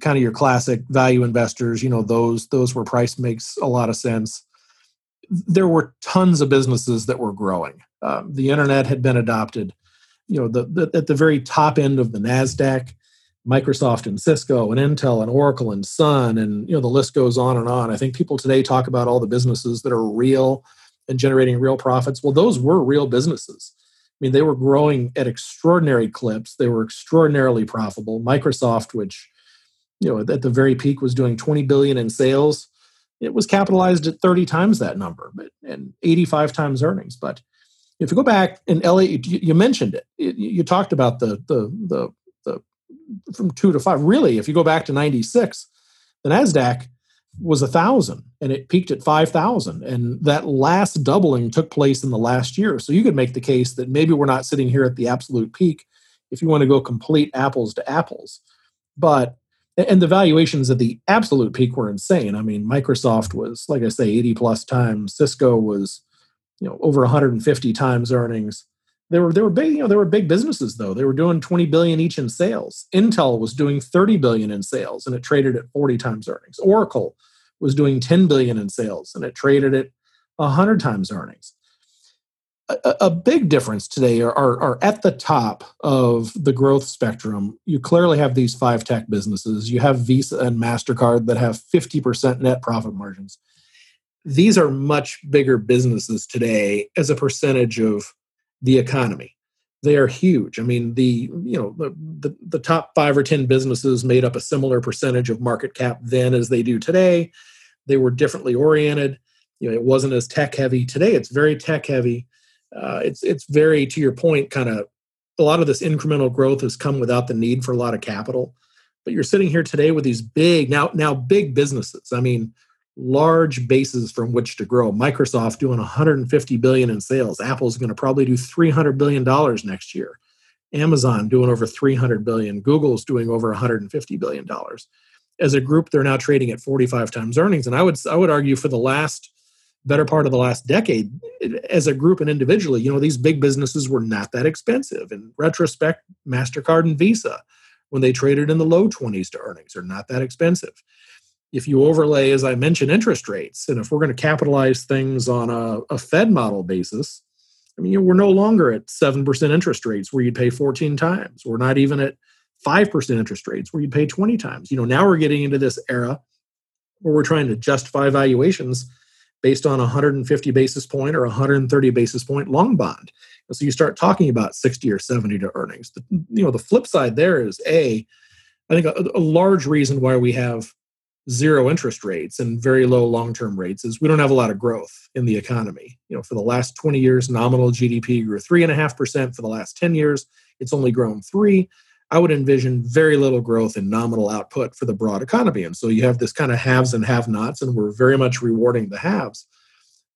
kind of your classic value investors, you know, those, those where price makes a lot of sense. There were tons of businesses that were growing. Um, the internet had been adopted. You know, the, the, at the very top end of the NASDAQ, Microsoft and Cisco and Intel and Oracle and Sun and you know the list goes on and on. I think people today talk about all the businesses that are real and generating real profits. Well, those were real businesses. I mean, they were growing at extraordinary clips. They were extraordinarily profitable. Microsoft, which you know at the very peak was doing 20 billion in sales, it was capitalized at 30 times that number, but and 85 times earnings. But if you go back in LA, you, mentioned it. You talked about the the the from two to five. Really, if you go back to 96, the NASDAQ was a thousand and it peaked at 5,000. And that last doubling took place in the last year. So you could make the case that maybe we're not sitting here at the absolute peak if you want to go complete apples to apples. But and the valuations at the absolute peak were insane. I mean, Microsoft was, like I say, 80 plus times. Cisco was, you know, over 150 times earnings. They were they were big, you know, they were big businesses though. They were doing 20 billion each in sales. Intel was doing 30 billion in sales and it traded at 40 times earnings. Oracle was doing 10 billion in sales and it traded at 100 times earnings a, a big difference today are, are, are, at the top of the growth spectrum. You clearly have these five tech businesses. You have Visa and MasterCard that have 50% net profit margins. These are much bigger businesses today as a percentage of the economy. They are huge. I mean, the you know the, the, the top five or ten businesses made up a similar percentage of market cap then as they do today. They were differently oriented. You know, it wasn't as tech heavy. Today, it's very tech heavy uh, it's it's very to your point kind of a lot of this incremental growth has come without the need for a lot of capital but you're sitting here today with these big now now big businesses i mean large bases from which to grow. Microsoft doing 150 billion in sales. Apple's going to probably do 300 billion dollars next year. Amazon doing over 300 billion google's doing over 150 billion dollars. As a group they're now trading at 45 times earnings. And i would i would argue for the last better part of the last decade as a group and individually you know these big businesses were not that expensive. In retrospect mastercard and visa when they traded in the low 20s to earnings are not that expensive if you overlay as i mentioned interest rates and if we're going to capitalize things on a, a fed model basis i mean you know, we're no longer at 7% interest rates where you'd pay 14 times we're not even at 5% interest rates where you'd pay 20 times you know now we're getting into this era where we're trying to justify valuations based on a 150 basis point or 130 basis point long bond. And so you start talking about 60 or 70 to earnings. The, you know, the flip side there is a, I think a, a large reason why we have zero interest rates and very low long-term rates is we don't have a lot of growth in the economy. You know, for the last 20 years, nominal GDP grew three and a half percent. For the last 10 years, it's only grown three. I would envision very little growth in nominal output for the broad economy. And so you have this kind of haves and have nots, and we're very much rewarding the haves.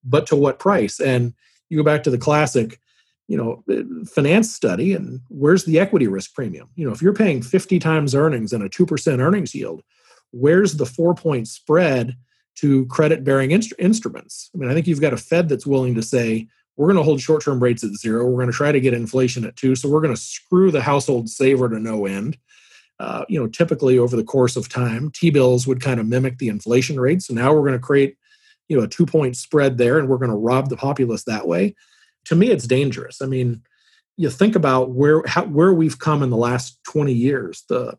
But to what price? And you go back to the classic, you know, eh, finance study, and where's the equity risk premium? You know, if you're paying 50 times earnings and a 2% earnings yield, where's the four point spread to credit bearing inst- instruments? I mean, I think you've got a Fed that's willing to say, we're going to hold short term rates at zero. We're going to try to get inflation at two. So we're going to screw the household saver to no end. Uh, you know, typically over the course of time, T bills would kind of mimic the inflation rate. So now we're going to create, you know, a two point spread there, and we're going to rob the populace that way. To me, it's dangerous. I mean, you think about where how, where we've come in the last twenty years. The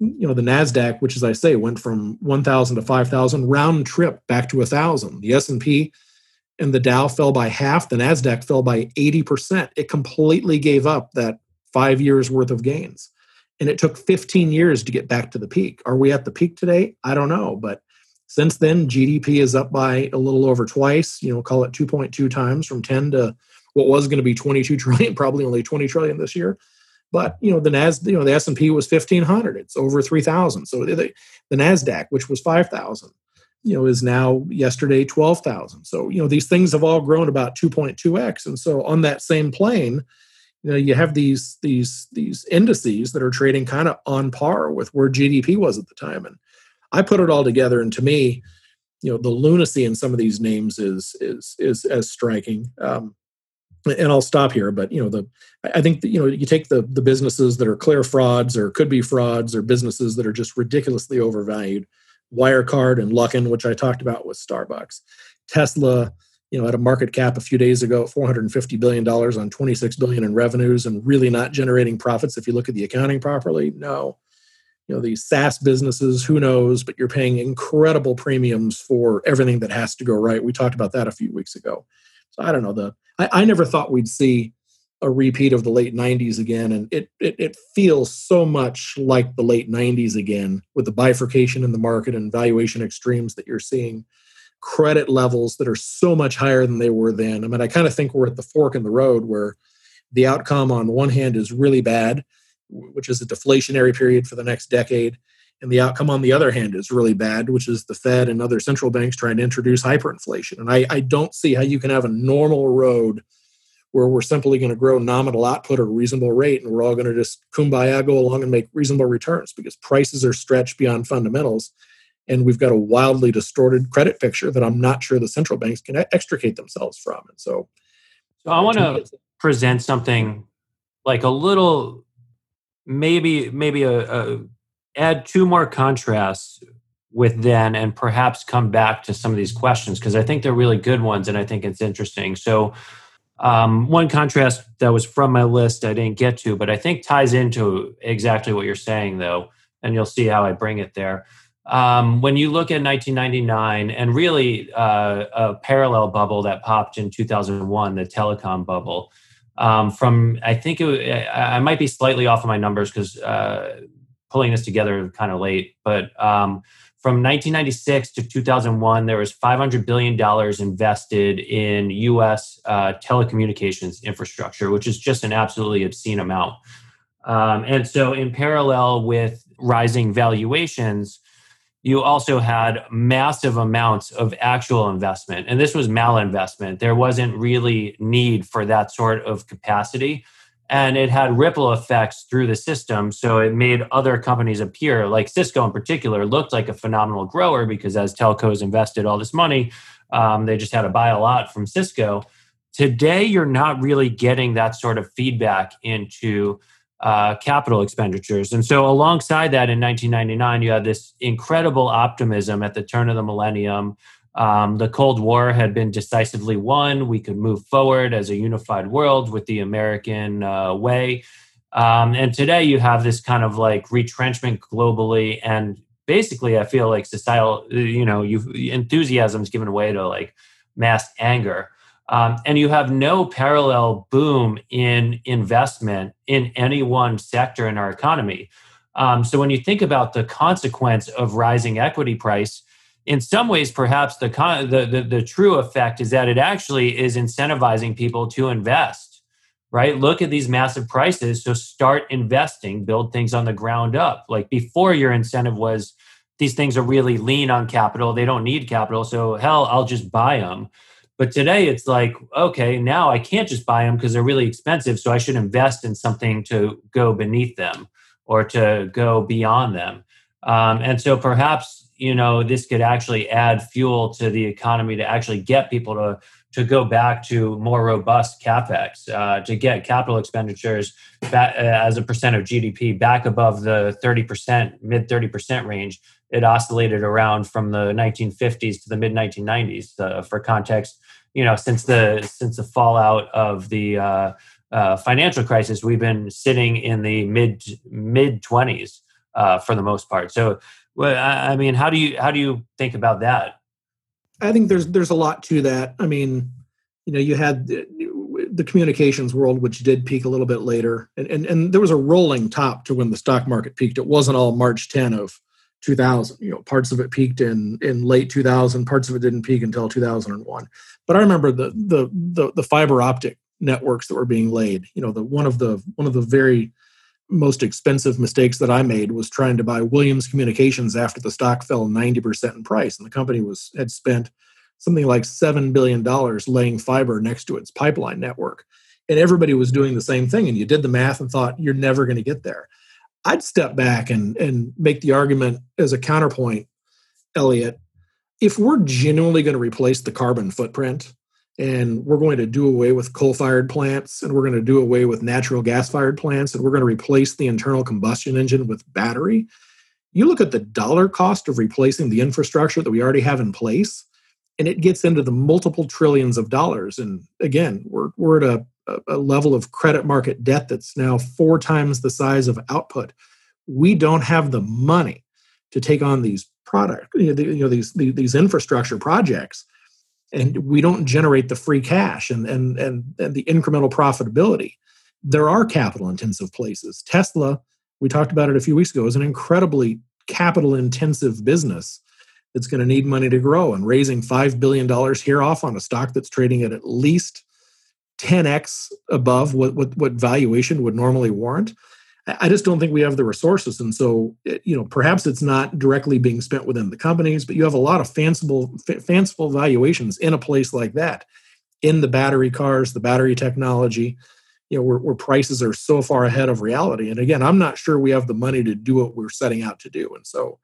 you know the Nasdaq, which as I say, went from one thousand to five thousand round trip back to a thousand. The S and P and the Dow fell by half, the NASDAQ fell by 80%. It completely gave up that five years worth of gains. And it took 15 years to get back to the peak. Are we at the peak today? I don't know. But since then, GDP is up by a little over twice, you know, call it 2.2 times from 10 to what was going to be 22 trillion, probably only 20 trillion this year. But you know the Nas, you know the S and P was 1500. It's over 3000. So the, the Nasdaq, which was 5000, you know is now yesterday 12,000. So you know these things have all grown about 2.2x and so on that same plane you know you have these these these indices that are trading kind of on par with where GDP was at the time and I put it all together and to me you know the lunacy in some of these names is is is as striking um, and I'll stop here but you know the I think that, you know you take the the businesses that are clear frauds or could be frauds or businesses that are just ridiculously overvalued Wirecard and Luckin, which I talked about with Starbucks. Tesla, you know, had a market cap a few days ago, 450 billion dollars on 26 billion in revenues, and really not generating profits. If you look at the accounting properly, no. You know, these SaaS businesses, who knows? But you're paying incredible premiums for everything that has to go right. We talked about that a few weeks ago. I don't know. The I, I never thought we'd see a repeat of the late 90s again and it, it, it feels so much like the late 90s again with the bifurcation in the market and valuation extremes that you're seeing credit levels that are so much higher than they were then i mean i kind of think we're at the fork in the road where the outcome on one hand is really bad which is a deflationary period for the next decade and the outcome on the other hand is really bad which is the fed and other central banks trying to introduce hyperinflation. And i, I don't see how you can have a normal road where we're simply going to grow nominal output at a reasonable rate and we're all going to just kumbaya go along and make reasonable returns because prices are stretched beyond fundamentals. And we've got a wildly distorted credit picture that i'm not sure the central banks can extricate themselves from. And so so i want to present something like a little maybe maybe a, a add two more contrasts with then and perhaps come back to some of these questions because I think they're really good ones and I think it's interesting. So, um, one contrast that was from my list I didn't get to, but I think ties into exactly what you're saying, though, and you'll see how I bring it there. Um, when you look at 1999 and really uh, a parallel bubble that popped in 2001, the telecom bubble, um, from I think it, I might be slightly off of my numbers because uh, pulling this together kind of late, but um, from 1996 to 2001, there was 500 billion dollars invested in U.S. Uh, telecommunications infrastructure, which is just an absolutely obscene amount. Um, and so, in parallel with rising valuations, you also had massive amounts of actual investment, and this was malinvestment. There wasn't really need for that sort of capacity and it had ripple effects through the system so it made other companies appear. Like cisco in particular looked like a phenomenal grower because as telcos invested all this money um, they just had to buy a lot from cisco. Today you're not really getting that sort of feedback into uh, capital expenditures. And so alongside that in 1999 you had this incredible optimism at the turn of the millennium um, the Cold War had been decisively won. We could move forward as a unified world with the American uh, way. Um, and today you have this kind of like retrenchment globally. And basically, I feel like societal, you know, you've enthusiasm's given way to like mass anger. Um, and you have no parallel boom in investment in any one sector in our economy. Um, so when you think about the consequence of rising equity price, in some ways, perhaps the, the, the, the true effect is that it actually is incentivizing people to invest, right? Look at these massive prices. So start investing, build things on the ground up. Like before, your incentive was these things are really lean on capital. They don't need capital. So hell, I'll just buy them. But today it's like, okay, now I can't just buy them because they're really expensive. So I should invest in something to go beneath them or to go beyond them. Um, and so perhaps you know this could actually add fuel to the economy to actually get people to to go back to more robust capex uh, to get capital expenditures back, uh, as a percent of GDP back above the 30% mid 30% range. It oscillated around from the 1950s to the mid 1990s. Uh, for context, you know since the since the fallout of the uh, uh, financial crisis, we've been sitting in the mid mid 20s uh, for the most part. So well, I mean, how do you how do you think about that? I think there's there's a lot to that. I mean, you know, you had the, the communications world, which did peak a little bit later, and, and and there was a rolling top to when the stock market peaked. It wasn't all March 10 of 2000. You know, parts of it peaked in in late 2000. Parts of it didn't peak until 2001. But I remember the the the, the fiber optic networks that were being laid. You know, the one of the one of the very most expensive mistakes that I made was trying to buy Williams Communications after the stock fell 90% in price. And the company was had spent something like $7 billion laying fiber next to its pipeline network. And everybody was doing the same thing. And you did the math and thought, you're never going to get there. I'd step back and, and make the argument as a counterpoint, Elliot. If we're genuinely going to replace the carbon footprint and we're going to do away with coal fired plants and we're going to do away with natural gas fired plants and we're going to replace the internal combustion engine with battery. You look at the dollar cost of replacing the infrastructure that we already have in place, and it gets into the multiple trillions of dollars. And again, we're, we're at a, a level of credit market debt that's now four times the size of output. We don't have the money to take on these product, you know, you know these, these infrastructure projects and we don't generate the free cash and, and, and, and the incremental profitability. There are capital intensive places. Tesla, we talked about it a few weeks ago, is an incredibly capital intensive business that's going to need money to grow. And raising $5 billion here off on a stock that's trading at at least 10x above what, what, what valuation would normally warrant I just don't think we have the resources. And so, eh, you know, perhaps it's not directly being spent within the companies, but you have a lot of fanciful, fanciful valuations in a place like that. in the battery cars, the battery technology, you know, where, where prices are so far ahead of reality. And again, I'm not sure we have the money to do what we're setting out to do. And so,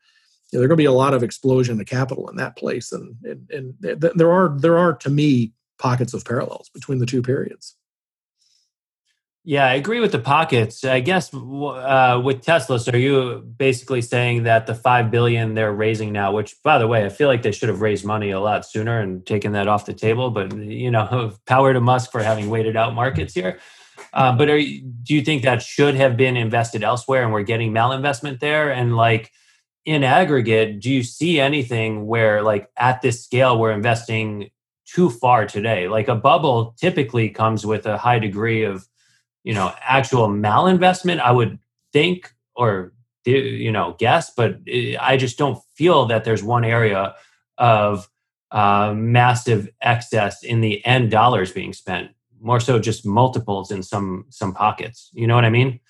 you know, there's going to be a lot of explosion of capital in that place. And, and, and there are, there are to me, pockets of parallels between the two periods. Yeah, I agree with the pockets. I guess uh, with Tesla, so are you basically saying that the five billion they're raising now, which by the way, I feel like they should have raised money a lot sooner and taken that off the table. But you know, power to Musk for having waited out markets here. Uh, but you, do you think that should have been invested elsewhere, and we're getting malinvestment there? And like in aggregate, do you see anything where like at this scale we're investing too far today? Like a bubble typically comes with a high degree of you know actual malinvestment i would think or you know guess but i just don't feel that there's one area of uh, massive excess in the end dollars being spent more so just multiples in some some pockets. You know what i mean?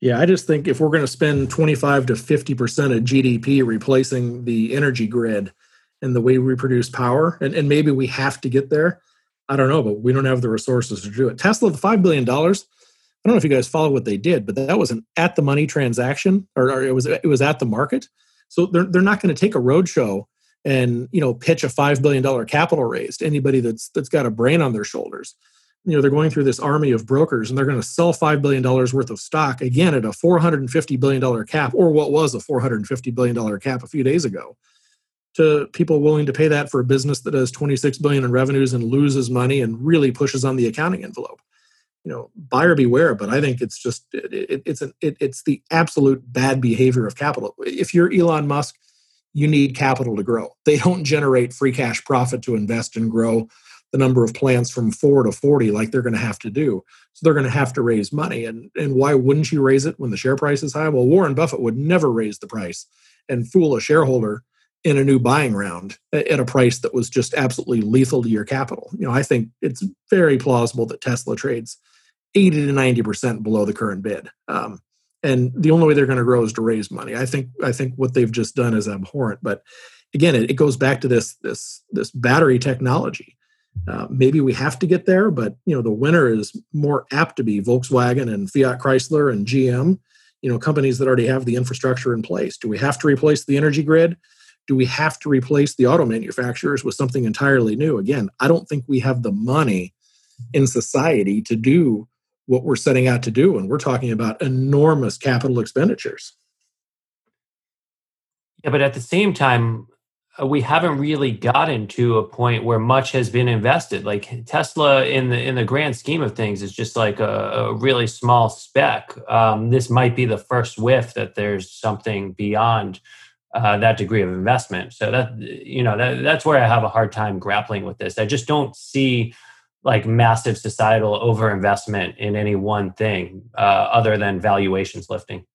Yeah i just think if we're going to spend 25 to 50% of gdp replacing the energy grid and the way we produce power and, and maybe we have to get there I don't know, but we don't have the resources to do it. Tesla, the $5 billion, I don't know if you guys follow what they did, but that was an at the money transaction or, or it was it was at the market. So they're, they're not going to take a roadshow and you know pitch a $5 billion capital raise to anybody that's that's got a brain on their shoulders. You know, they're going through this army of brokers and they're going to sell $5 billion worth of stock again at a $450 billion cap or what was a $450 billion cap a few days ago to people willing to pay that for a business that does 26 billion in revenues and loses money and really pushes on the accounting envelope. You know buyer beware but i think it's just it, it, it's an it, it's the absolute bad behavior of capital. If you're elon musk you need capital to grow. They don't generate free cash profit to invest and grow the number of plants from 4 to 40 like they're going to have to do. So they're going to have to raise money. And and why wouldn't you raise it when the share price is high? Well warren buffett would never raise the price. And fool a shareholder in a new buying round at a price that was just absolutely lethal to your capital. You know, I think it's very plausible that Tesla trades 80 to 90% below the current bid. Um, and the only way they're going to grow is to raise money. I think I think what they've just done is abhorrent. But again, it, it goes back to this this this battery technology. Uh, maybe we have to get there, but you know the winner is more apt to be Volkswagen and Fiat Chrysler and GM. You know companies that already have the infrastructure in place. Do we have to replace the energy grid? Do we have to replace the auto manufacturers with something entirely new? Again, I don't think we have the money in society to do what we're setting out to do. And we're talking about enormous capital expenditures. Yeah, but at the same time, uh, we haven't really gotten to a point where much has been invested. Like Tesla, in the in the grand scheme of things, is just like a, a really small speck. Um, this might be the first whiff that there's something beyond uh, that degree of investment. So that you know that, that's where I have a hard time grappling with this. I just don't see like massive societal overinvestment in any one thing uh, other than valuations lifting.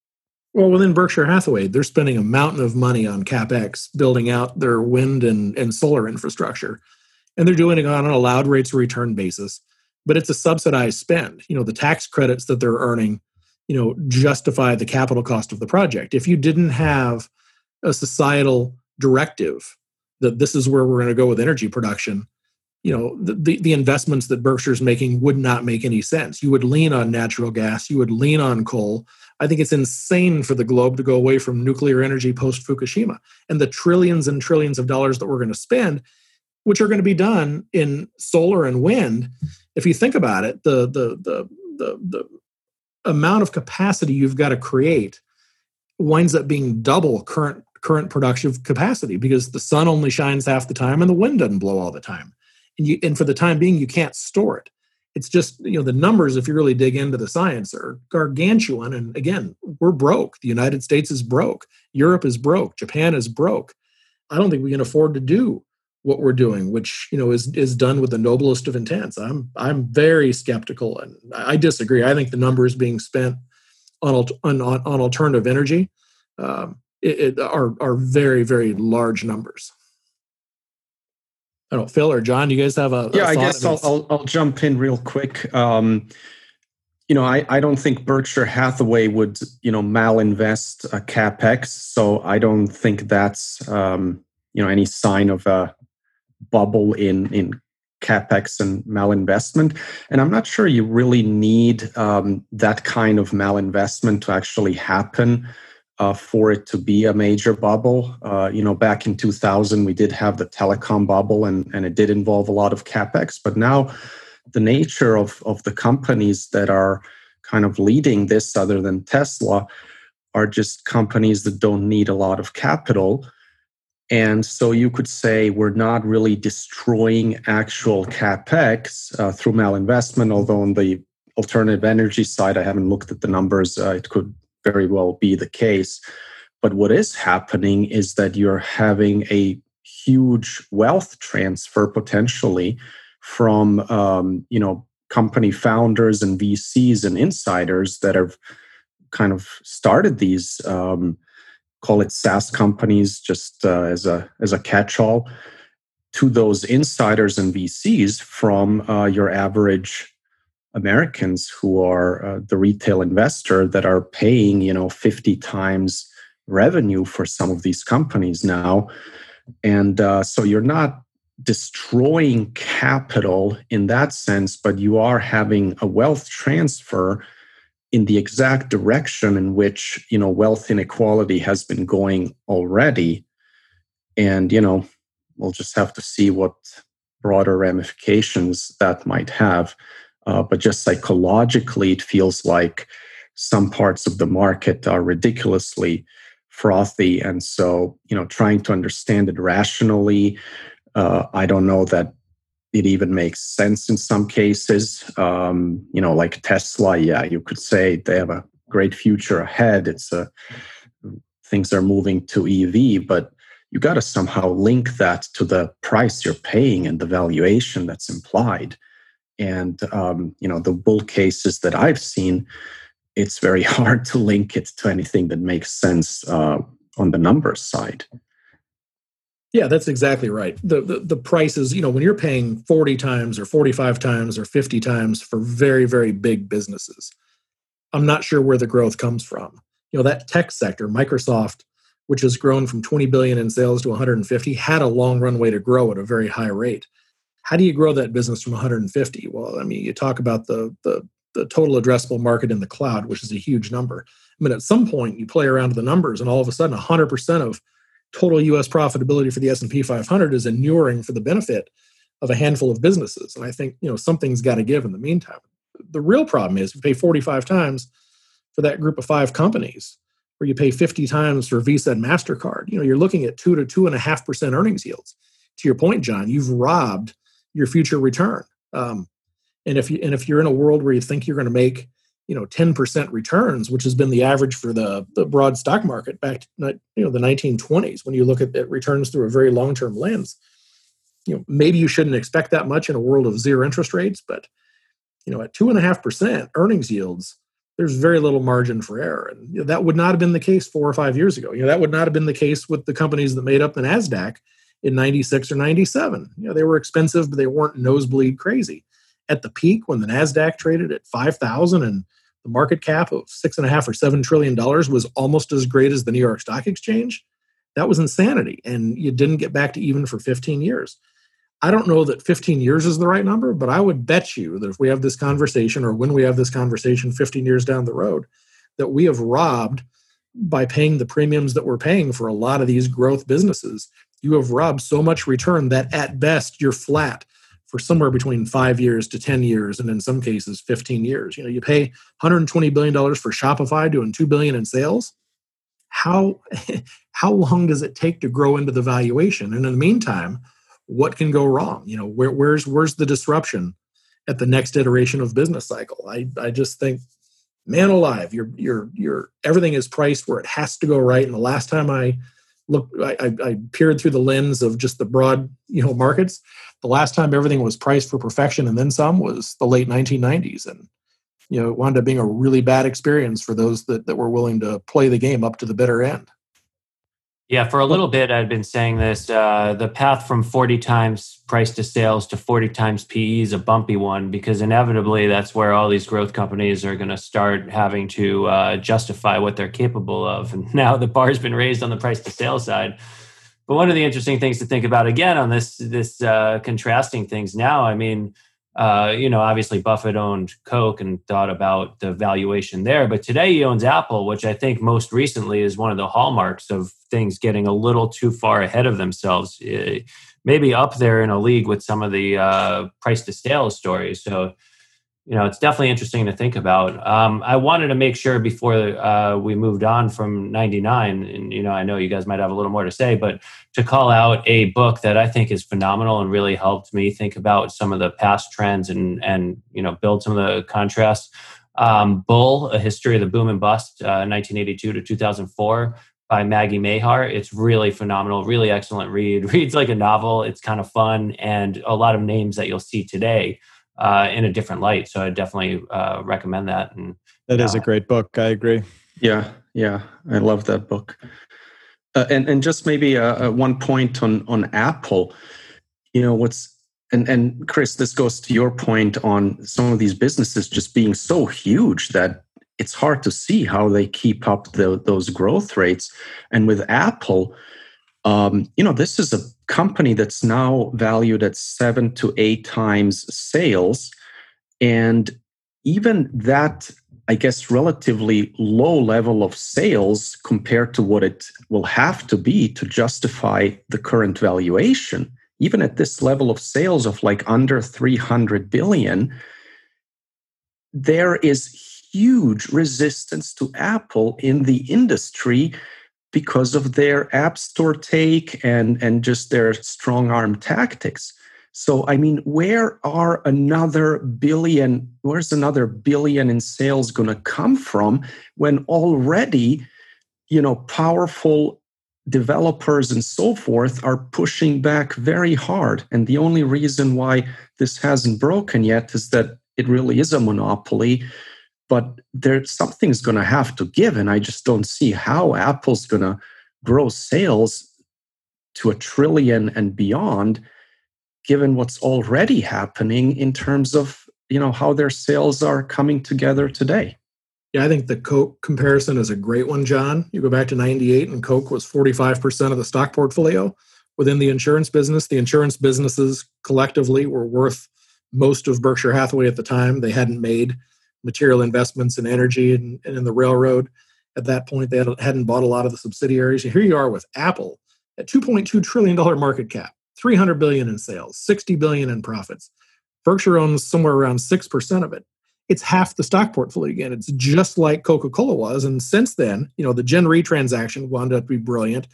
Well, within Berkshire Hathaway, they're spending a mountain of money on capex building out their wind and, and solar infrastructure, and they're doing it on an allowed rates of return basis. But it's a subsidized spend. You know, the tax credits that they're earning, you know, justify the capital cost of the project. If you didn't have a societal directive that this is where we're going to go with energy production, you know, the, the investments that Berkshire's making would not make any sense. You would lean on natural gas, you would lean on coal. I think it's insane for the globe to go away from nuclear energy post Fukushima. And the trillions and trillions of dollars that we're going to spend, which are going to be done in solar and wind, if you think about it, the the the the, the amount of capacity you've got to create winds up being double current current productive capacity because the sun only shines half the time and the wind doesn't blow all the time. And you and for the time being you can't store it. It's just, you know, the numbers if you really dig into the science are gargantuan and again, we're broke. The United States is broke. Europe is broke. Japan is broke. I don't think we can afford to do what we're doing, which you know is is done with the noblest of intents. I'm I'm very skeptical, and I disagree. I think the numbers being spent on on, on alternative energy um, it, it, are are very very large numbers. I don't know, Phil or John. Do you guys have a? Yeah, a I guess I'll, I'll, I'll jump in real quick. Um, you know, I, I don't think Berkshire Hathaway would you know malinvest a capex, so I don't think that's um, you know any sign of a bubble in in capex and malinvestment. And I'm not sure you really need um, that kind of malinvestment to actually happen uh, for it to be a major bubble. Uh, you know, back in 2000, we did have the telecom bubble, and, and it did involve a lot of capex. But now, the nature of, of the companies that are kind of leading this, other than Tesla, are just companies that don't need a lot of capital. And so you could say we're not really destroying actual capex uh, through malinvestment, although on the alternative energy side, I haven't looked at the numbers. Uh, it could very well be the case. But what is happening is that you're having a huge wealth transfer potentially from um, you know company founders and VCs and insiders that have kind of started these um, call it SaaS companies just uh, as a as a catch-all to those insiders and VCs from uh, your average Americans who are uh, the retail investor that are paying, you know, 50 times revenue for some of these companies now. And uh, so you're not destroying capital in that sense, but you are having a wealth transfer in the exact direction in which, you know, wealth inequality has been going already. And, you know, we'll just have to see what broader ramifications that might have. Uh, but just psychologically, it feels like some parts of the market are ridiculously frothy. And so, you know, trying to understand it rationally, uh, I don't know that it even makes sense in some cases. Um, you know, like Tesla, yeah, you could say they have a great future ahead. It's a things are moving to EV, but you got to somehow link that to the price you're paying and the valuation that's implied. And um, you know, the bull cases that I've seen, it's very hard to link it to anything that makes sense uh, on the numbers side. Yeah, that's exactly right. The, the the prices, you know, when you're paying 40 times or 45 times or 50 times for very very big businesses, I'm not sure where the growth comes from. You know, that tech sector, Microsoft, which has grown from 20 billion in sales to 150, had a long runway to grow at a very high rate how do you grow that business from 150 well i mean you talk about the the the total addressable market in the cloud which is a huge number. I mean at some point you play around with the numbers and all of a sudden 100% of total us profitability for the s&p 500 is inuring for the benefit of a handful of businesses. And i think you know something's got to give in the meantime. The real problem is you pay 45 times for that group of five companies or you pay 50 times for visa and mastercard you know you're looking at two to two and a half percent earnings yields. To your point john you've robbed your future return. Um, and if you and if you're in a world where you think you're going to make you know 10% returns, which has been the average for the, the broad stock market back to you know the 1920s, when you look at, at returns through a very long term lens, you know maybe you shouldn't expect that much in a world of zero interest rates, but you know at two and a half percent earnings yields, there's very little margin for error, and you know, that would not have been the case four or five years ago. You know that would not have been the case with the companies that made up the Nasdaq in 96 or 97. You know, they were expensive, but they weren't nosebleed crazy. At the peak, when the NASDAQ traded at 5,000 and the market cap of six and a half or seven trillion dollars was almost as great as the New York Stock Exchange, that was insanity. And you didn't get back to even for 15 years. I don't know that 15 years is the right number, but I would bet you that if we have this conversation or when we have this conversation 15 years down the road, that we have robbed by paying the premiums that we're paying for a lot of these growth businesses you have robbed so much return that at best you're flat for somewhere between five years to 10 years, and in some cases, 15 years. You know, you pay $120 billion for Shopify doing 2 billion in sales. How, how long does it take to grow into the valuation? And in the meantime, what can go wrong? You know, where, where's, where's the disruption at the next iteration of business cycle? I, I just think, man alive, you're, you're, you're, everything is priced where it has to go right. And the last time I, look I, I, peered through the lens of just the broad you know markets. The last time everything was priced for perfection and then some was the late 1990s and you know it wound up being a really bad experience for those that, that were willing to play the game up to the bitter end yeah, for a little bit, I'd been saying this. Uh, the path from 40 times price to sales to 40 times PE is a bumpy one because inevitably that's where all these growth companies are going to start having to uh, justify what they're capable of. And now the bar's been raised on the price to sales side. but one of the interesting things to think about again on this this uh, contrasting things now. I mean, uh, you know, obviously Buffett owned Coke and thought about the valuation there, but today he owns Apple, which I think most recently is one of the hallmarks of things getting a little too far ahead of themselves. Uh, maybe up there in a league with some of the uh, price to sales stories. So you know, it's definitely interesting to think about. Um, I wanted to make sure before uh, we moved on from 99, and, you know, I know you guys might have a little more to say, but to call out a book that I think is phenomenal and really helped me think about some of the past trends and, and you know, build some of the contrasts. Um, Bull, A History of the Boom and Bust, uh, 1982 to 2004 by Maggie Mahar. It's really phenomenal, really excellent read. Reads like a novel. It's kind of fun and a lot of names that you'll see today uh, in a different light. So I definitely uh, recommend that. And that is a great book. I agree. Yeah, yeah, I love that book. Uh, and and just maybe uh, uh, one point on on Apple. You know what's and and Chris, this goes to your point on some of these businesses just being so huge that it's hard to see how they keep up the, those growth rates. And with Apple, um, you know, this is a company that's now valued at seven to eight times sales. And even that, I guess, relatively low level of sales compared to what it will have to be to justify the current valuation, even at this level of sales of like under 300 billion, there is huge resistance to Apple in the industry because of their app store take and and just their strong arm tactics. So i mean where are another billion where's another billion in sales going to come from when already you know powerful developers and so forth are pushing back very hard? And the only reason why this hasn't broken yet is that it really is a monopoly but there something's going to have to give and i just don't see how apple's going to grow sales to a trillion and beyond given what's already happening in terms of you know how their sales are coming together today. Yeah i think the coke comparison is a great one john. You go back to 98 and coke was 45% of the stock portfolio. Within the insurance business the insurance businesses collectively were worth most of berkshire hathaway at the time. They hadn't made material investments in energy and, and in the railroad. At that point, they hadn't bought a lot of the subsidiaries. And here you are with Apple at 2.2 trillion dollar market cap, 300 billion in sales, 60 billion in profits. Berkshire owns somewhere around 6% of it. It's half the stock portfolio again. It's just like Coca-Cola was. And since then, you know, the Gen Re transaction wound up to be brilliant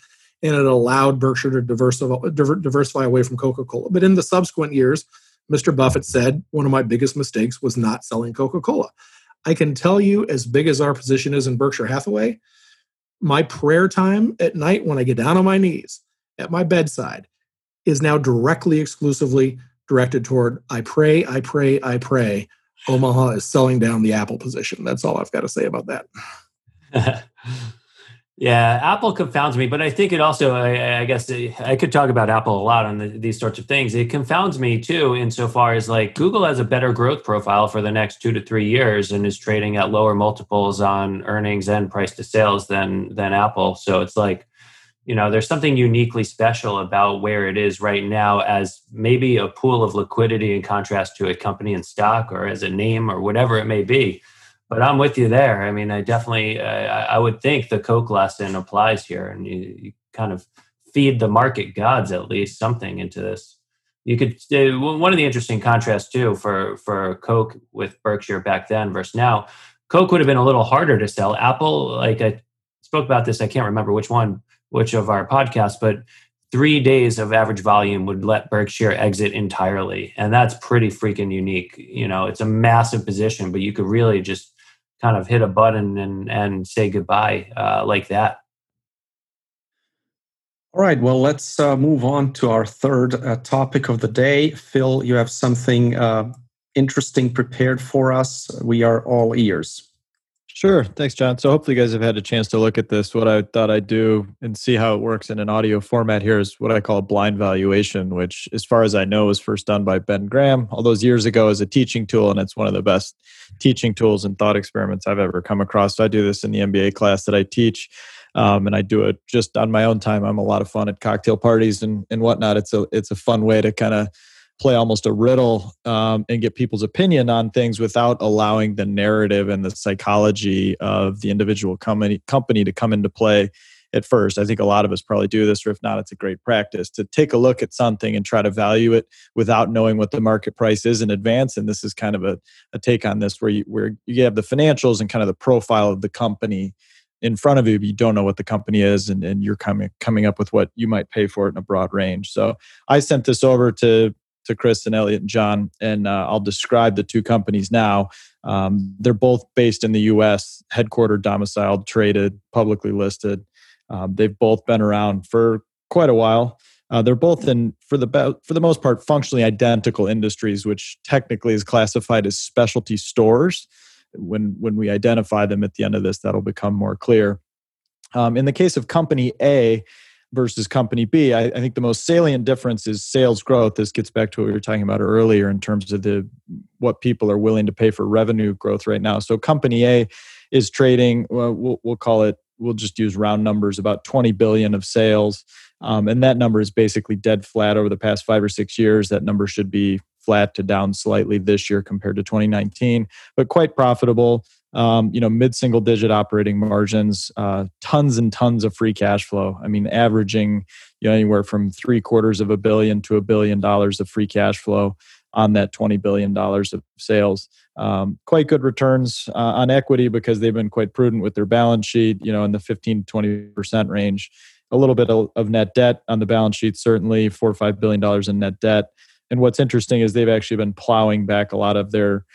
and it allowed Berkshire to diversify, diversify away from Coca-Cola. But in the subsequent years, Mr. Buffett said, one of my biggest mistakes was not selling Coca Cola. I can tell you, as big as our position is in Berkshire Hathaway, my prayer time at night when I get down on my knees at my bedside is now directly, exclusively directed toward I pray, I pray, I pray. Omaha is selling down the Apple position. That's all I've got to say about that. Yeah, Apple confounds me, but I think it also, I, I guess eh, I could talk about Apple a lot on the, these sorts of things. It confounds me too, insofar as like Google has a better growth profile for the next two to three years and is trading at lower multiples on earnings and price to sales than than Apple. So it's like, you know, there's something uniquely special about where it is right now as maybe a pool of liquidity in contrast to a company in stock or as a name or whatever it may be but I'm with you there. I mean, I definitely, uh, I would think the Coke lesson applies here, and you, you, kind of feed the market gods at least something into this. You could uh, one of the interesting contrasts too for for Coke with Berkshire back then versus now. Coke would have been a little harder to sell. Apple, like I spoke about this, I can't remember which one, which of our podcasts, but three days of average volume would let Berkshire exit entirely. And that's pretty freaking unique. You know, it's a massive position, but you could really just kind of hit a button and and say goodbye uh, like that. All right. Well, let's uh, move on to our third uh, topic of the day. Phil, you have something uh, interesting prepared for us. We are all ears. Sure. Thanks, John. So hopefully you guys have had a chance to look at this. What I thought I'd do and see how it works in an audio format here is what I call a blind valuation, which, as far as I know, was first done by Ben Graham all those years ago as a teaching tool. And it's one of the best teaching tools and thought experiments I've ever come across. So I do this in the MBA class that I teach. um, and I do it just on my own time. I'm a lot of fun at cocktail parties and and whatnot. It's a it's a fun way to kind of play almost a riddle um, and get people's opinion on things without allowing the narrative and the psychology of the individual company company to come into play at first. I think a lot of us probably do this, or if not, it's a great practice to take a look at something and try to value it without knowing what the market price is in advance. And this is kind of a, a take on this where you where you have the financials and kind of the profile of the company in front of you, but you don't know what the company is, and, and you're coming coming up with what you might pay for it in a broad range. So I sent this over to to Chris and Elliot and John, and uh, I'll describe the two companies now. Um, they're both based in the U.S., headquartered, domiciled, traded, publicly listed. Um, they've both been around for quite a while. Uh, they're both in, for the for the most part, functionally identical industries, which technically is classified as specialty stores. When when we identify them at the end of this, that'll become more clear. Um, in the case of Company A, versus company B. I, I, think the most salient difference is sales growth. This gets back to what we were talking about earlier in terms of the what people are willing to pay for revenue growth right now. So company A is trading. Well, we'll, we'll call it. We'll just use round numbers. About 20 billion of sales, um, and that number is basically dead flat over the past five or six years. That number should be flat to down slightly this year compared to 2019, but quite profitable um, you know, mid-single digit operating margins, uh, tons and tons of free cash flow. I mean, averaging you know anywhere from three quarters of a billion to a billion dollars of free cash flow on that twenty billion dollars of sales. Um, quite good returns uh, on equity because they've been quite prudent with their balance sheet. You know, in the fifteen to twenty percent range. A little bit of, of net debt on the balance sheet, certainly four or five billion dollars in net debt. And what's interesting is they've actually been plowing back a lot of their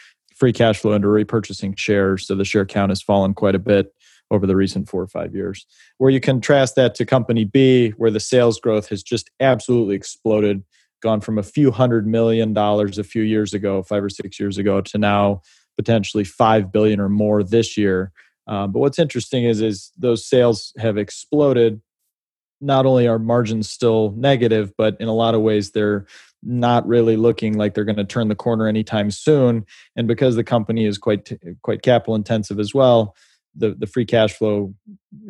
free cash flow into repurchasing shares. So the share count has fallen quite a bit over the recent four or five years. Where you contrast that to company B, where the sales growth has just absolutely exploded, gone from a few hundred million dollars a few years ago, five or six years ago, to now potentially five billion or more this year. Um, but what's interesting is is those sales have exploded. Not only are margins still negative, but in a lot of ways they're not really looking like they're going to turn the corner anytime soon. And because the company is quite quite capital intensive as well, the the free cash flow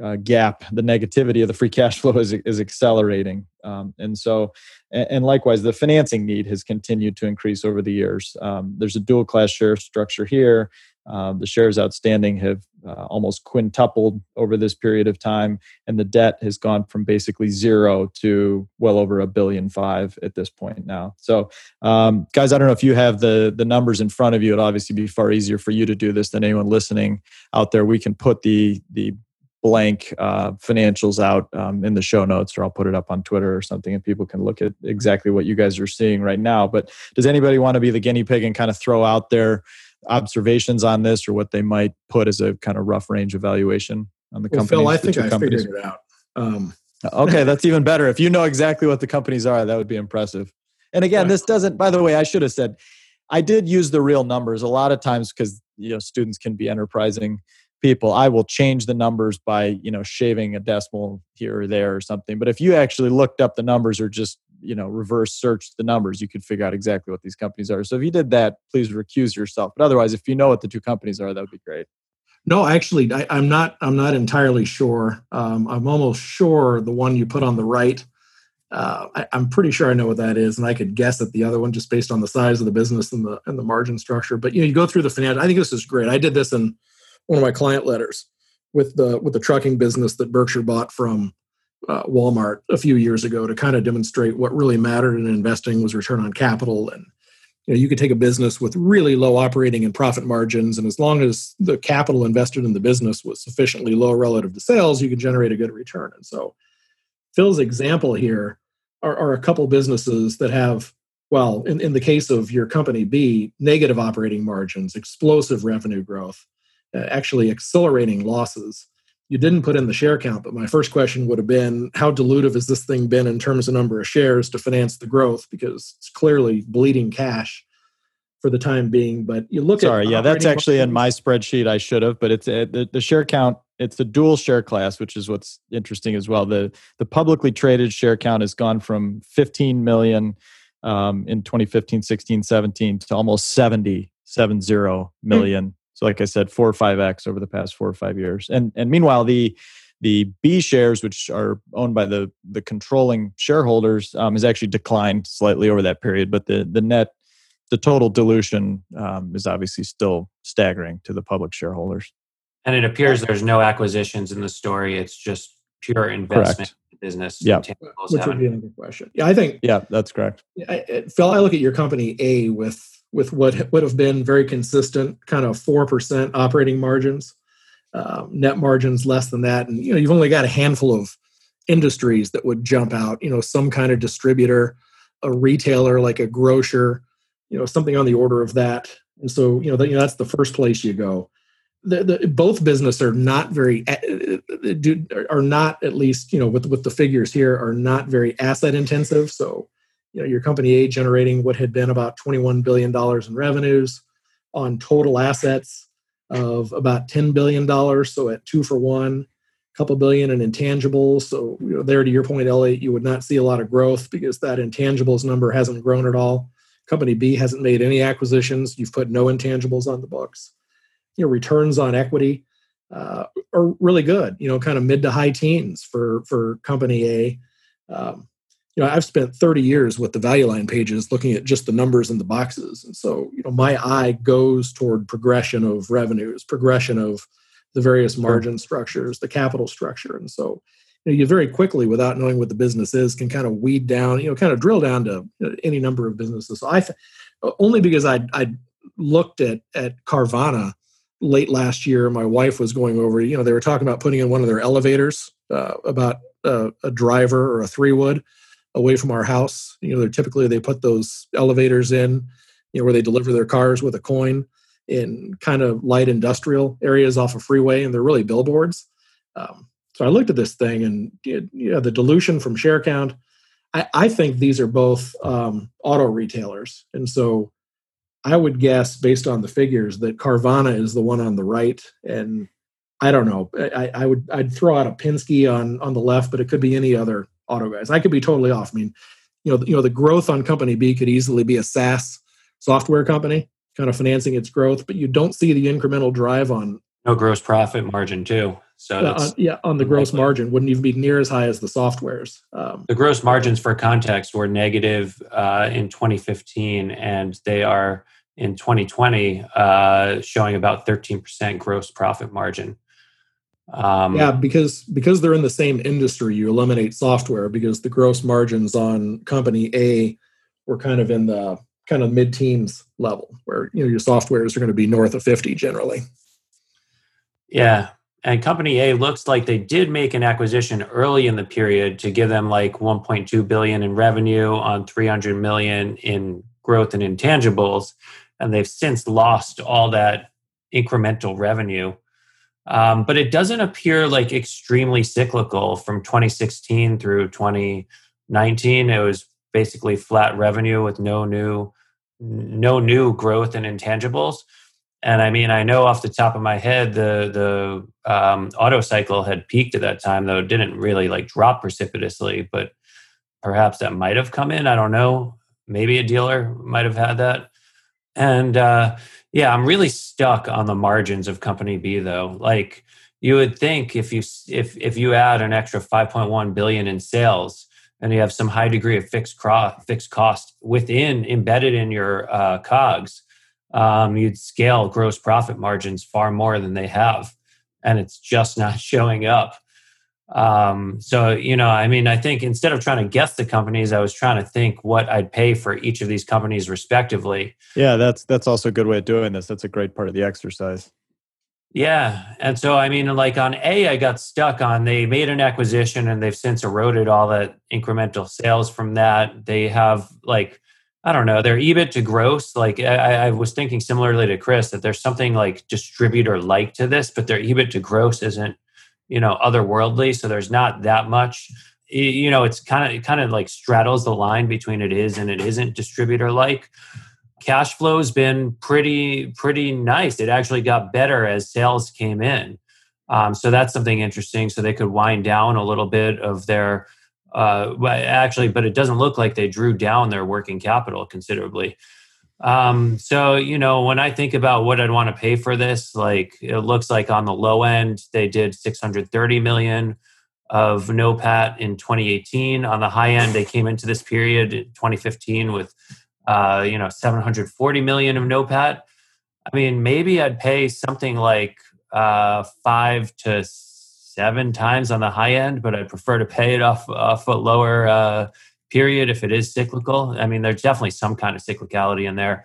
uh, gap, the negativity of the free cash flow is is accelerating. Um, and so, and, likewise, the financing need has continued to increase over the years. Um, there's a dual class share structure here. Uh, the shares outstanding have uh, almost quintupled over this period of time, and the debt has gone from basically zero to well over a billion five at this point now. So, um, guys, I don't know if you have the the numbers in front of you. It'd obviously be far easier for you to do this than anyone listening out there. We can put the the blank uh, financials out um, in the show notes, or I'll put it up on Twitter or something, and people can look at exactly what you guys are seeing right now. But does anybody want to be the guinea pig and kind of throw out there? Observations on this or what they might put as a kind of rough range evaluation on the well, company? Phil, I think I companies. figured it out. Um. okay, that's even better. If you know exactly what the companies are, that would be impressive. And again, this doesn't. By the way, I should have said I did use the real numbers a lot of times because you know students can be enterprising people. I will change the numbers by you know shaving a decimal here or there or something. But if you actually looked up the numbers or just you know reverse search the numbers you could figure out exactly what these companies are so if you did that please recuse yourself but otherwise if you know what the two companies are that would be great no actually I, am not i'm not entirely sure um, i'm almost sure the one you put on the right uh, I, am pretty sure I know what that is, and I could guess at the other one just based on the size of the business and the and the margin structure. But you know, you go through the financial. I think this is great. I did this in one of my client letters with the with the trucking business that Berkshire bought from uh, Walmart a few years ago to kind of demonstrate what really mattered in investing was return on capital. And you know, you could take a business with really low operating and profit margins, and as long as the capital invested in the business was sufficiently low relative to sales, you could generate a good return. And so, Phil's example here are, are a couple businesses that have, well, in, in the case of your company B, negative operating margins, explosive revenue growth, uh, actually accelerating losses you didn't put in the share count, but my first question would have been how dilutive has this thing been in terms of number of shares to finance the growth? Because it's clearly bleeding cash for the time being. But you look at Sorry, yeah, that's actually in my spreadsheet. I should have, but it's uh, the, the share count. It's the dual share class, which is what's interesting as well. The the publicly traded share count has gone from 15 million um, in 2015, 16, 17 to almost 70, 70 million. So, like I said, four or five x over the past four or five years. And and meanwhile, the The B shares, which are owned by the the controlling shareholders, um, has actually declined slightly over that period. But the the net, the total dilution um, is obviously still staggering to the public shareholders. And it appears there's no acquisitions in the story. It's just pure investment Correct. business. Yeah. Which would be another question. Yeah, I think Yeah, that's correct. I, I- Phil, I look at your company A with with what would have been very consistent, kind of four percent operating margins, um, net margins less than that, and you know you've only got a handful of industries that would jump out. You know, some kind of distributor, a retailer like a grocer, you know, something on the order of that. And so you know, that, you know that's the first place you go. The, the, both business are not very uh, uh, do- are not at least you know with with the figures here are not very asset intensive. So you know your company A generating what had been about 21 billion dollars in revenues on total assets of about 10 billion dollars. So at two for one a couple billion in intangibles. So you know there to your point Elliot you would not see a lot of growth because that intangibles number hasn't grown at all. Company B hasn't made any acquisitions. You've put no intangibles on the books. You know returns on equity uh, are really good you know kind of mid to high teens for for company A. Um, you know i've spent 30 years with the value line pages looking at just the numbers in the boxes. And so you know my eye goes toward progression of revenues progression of the various margin structures the capital structure. And so you know you very quickly without knowing what the business is can kind of weed down you know kind of drill down to any number of businesses. So i th- only because i i looked at at carvana late last year my wife was going over you know they were talking about putting in one of their elevators uh, about uh, a driver or a three wood away from our house. You know, they're typically they put those elevators in, you know, where they deliver their cars with a coin in kind of light industrial areas off a freeway, and they're really billboards. Um, so I looked at this thing, and you know, the dilution from share count. I, I think these are both um, auto retailers, and so I would guess, based on the figures, that Carvana is the one on the right, and I don't know. I, I would I'd throw out a Penske on on the left, but it could be any other auto guys. I could be totally off. I mean, you know, you know, the growth on company B could easily be a SaaS software company, kind of financing its growth, but you don't see the incremental drive on no gross profit margin too. So uh, on, yeah on the gross margin wouldn't even be near as high as the softwares. Um, the gross margins for context were negative uh, in 2015, and they are in 2020 uh, showing about 13% gross profit margin. Um, yeah, because because they're in the same industry, you eliminate software because the gross margins on company A were kind of in the kind of mid-teens level, where you know your softwares are going to be north of 50 generally. Yeah. And company A looks like they did make an acquisition early in the period to give them like 1.2 billion in revenue on 300 million in growth and intangibles. And they've since lost all that incremental revenue. Um, but it doesn't appear like extremely cyclical from 2016 through 2019. It was basically flat revenue with no new no new growth in intangibles. And I mean, I know off the top of my head, the the um, auto cycle had peaked at that time, though it didn't really like drop precipitously. But perhaps that might have come in. I don't know. Maybe a dealer might have had that. And uh, yeah, I'm really stuck on the margins of Company B, though. Like you would think, if you if if you add an extra 5.1 billion in sales, and you have some high degree of fixed cro- fixed cost within embedded in your uh, cogs um, you'd scale gross profit margins far more than they have, and it's just not showing up. Um, so, you know, I mean, I think instead of trying to guess the companies, I was trying to think what I'd pay for each of these companies respectively. Yeah, that's that's also a good way of doing this. That's a great part of the exercise. Yeah. And so, I mean, like on A, I got stuck on they made an acquisition and they've since eroded all that incremental sales from that. They have like, I don't know, their EBIT to gross. Like I, I was thinking similarly to Chris that there's something like distributor like to this, but their EBIT to gross isn't, you know, otherworldly. So there's not that much. You know, it's kind of kind of like straddles the line between it is and it isn't distributor like. Cash flow's been pretty pretty nice. It actually got better as sales came in. Um, so that's something interesting. So they could wind down a little bit of their uh, actually, but it doesn't look like they drew down their working capital considerably. Um, so you know, when I think about what I'd want to pay for this, like it looks like on the low end they did 630 million of NOPAT in 2018. On the high end, they came into this period in 2015 with uh, you know 740 million of NOPAT. I mean, maybe I'd pay something like uh, five to seven times on the high end, but I'd prefer to pay it off off a lower uh, period if it is cyclical. I mean, there's definitely some kind of cyclicality in there.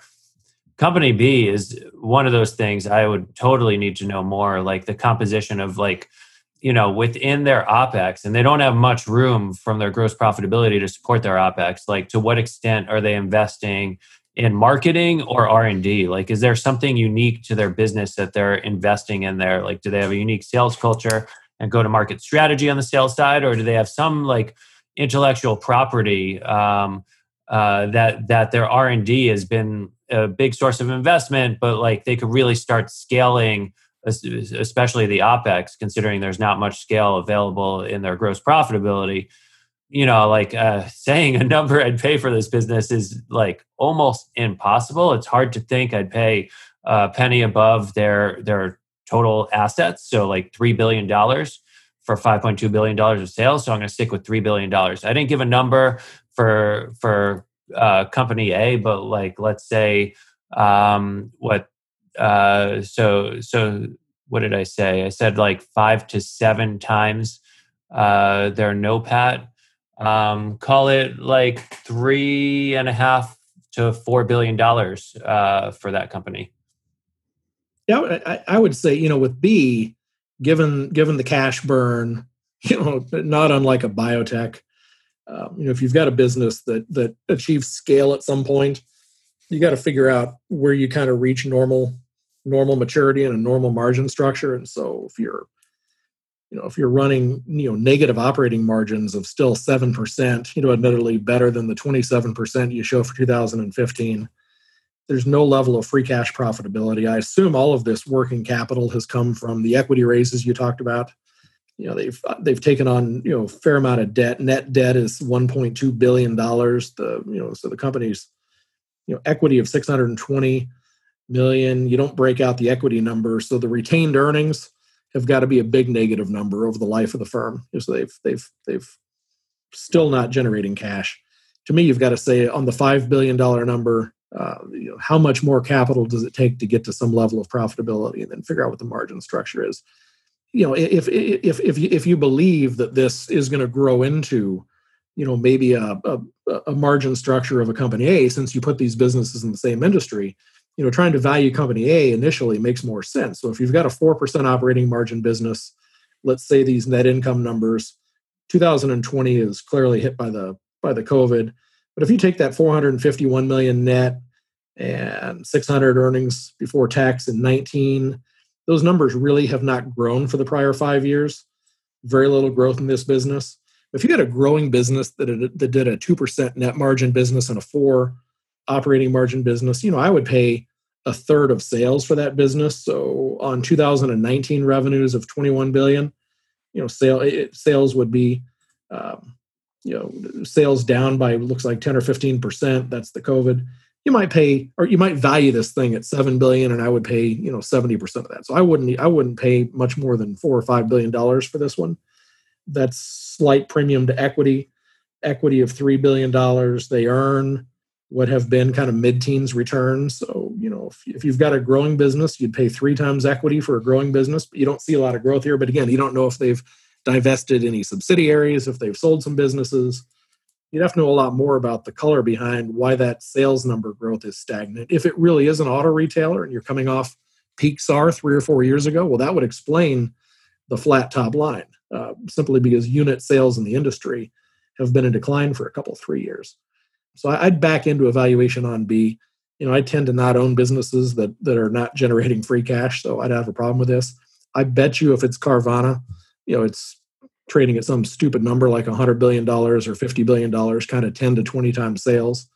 Company B is one of those things I would totally need to know more, like the composition of like, you know, within their OPEX, and they don't have much room from their gross profitability to support their OPEX. Like, to what extent are they investing in marketing or r&d like is there something unique to their business that they're investing in there like do they have a unique sales culture and go to market strategy on the sales side or do they have some like intellectual property um, uh, that that their r&d has been a big source of investment but like they could really start scaling especially the opex considering there's not much scale available in their gross profitability you know, like uh, saying a number I'd pay for this business is like almost impossible. It's hard to think I'd pay a penny above their their total assets. So like three billion dollars for five point two billion dollars of sales. So I'm going to stick with three billion dollars. I didn't give a number for for uh, company A, but like let's say um, what. Uh, so so what did I say? I said like five to seven times uh, their NOPAT um, call it like three and a half to four billion dollars uh, for that company. Yeah, I, I, would say you know with B, given given the cash burn, you know, not unlike a biotech. Um, you know, if you've got a business that that achieves scale at some point, you got to figure out where you kind of reach normal normal maturity and a normal margin structure. And so, if you're you know if you're running you know negative operating margins of still 7% you know admittedly better than the 27% you show for 2015 there's no level of free cash profitability. I assume all of this working capital has come from the equity raises you talked about. You know they've they've taken on you know a fair amount of debt. Net debt is 1.2 billion dollars. The you know so the company's you know equity of 620 million. You don't break out the equity number so the retained earnings have got to be a big negative number over the life of the firm. So they've they've they've still not generating cash. To me, you've got to say on the five billion dollar number, uh, you know, how much more capital does it take to get to some level of profitability, and then figure out what the margin structure is. You know, if if if you, if you believe that this is going to grow into, you know, maybe a, a, a margin structure of a company A, since you put these businesses in the same industry, you know trying to value company a initially makes more sense so if you've got a 4% operating margin business let's say these net income numbers 2020 is clearly hit by the by the covid but if you take that 451 million net and 600 earnings before tax in 19 those numbers really have not grown for the prior five years very little growth in this business if you had a growing business that, that did a 2% net margin business and a 4 operating margin business, you know, I would pay a third of sales for that business. So on 2019 revenues of 21 billion, you know, sale it, sales would be, um, you know, sales down by looks like 10 or 15 percent. That's the COVID. You might pay, or you might value this thing at seven billion, and I would pay, you know, 70 percent of that. So I wouldn't, I wouldn't pay much more than four or five billion dollars for this one. That's slight premium to equity. Equity of three billion dollars. They earn what have been kind of mid-teens returns. So, you know, if, if, you've got a growing business, you'd pay three times equity for a growing business, but you don't see a lot of growth here. But again, you don't know if they've divested any subsidiaries, if they've sold some businesses. You'd have to know a lot more about the color behind why that sales number growth is stagnant. If it really is an auto retailer and you're coming off peak SAR three or four years ago, well, that would explain the flat top line, uh, simply because unit sales in the industry have been in decline for a couple, three years. So I'd back into evaluation on B. You know, I tend to not own businesses that that are not generating free cash, so I'd have a problem with this. I bet you if it's Carvana, you know, it's trading at some stupid number like $100 billion or $50 billion, kind of 10 to 20 times sales.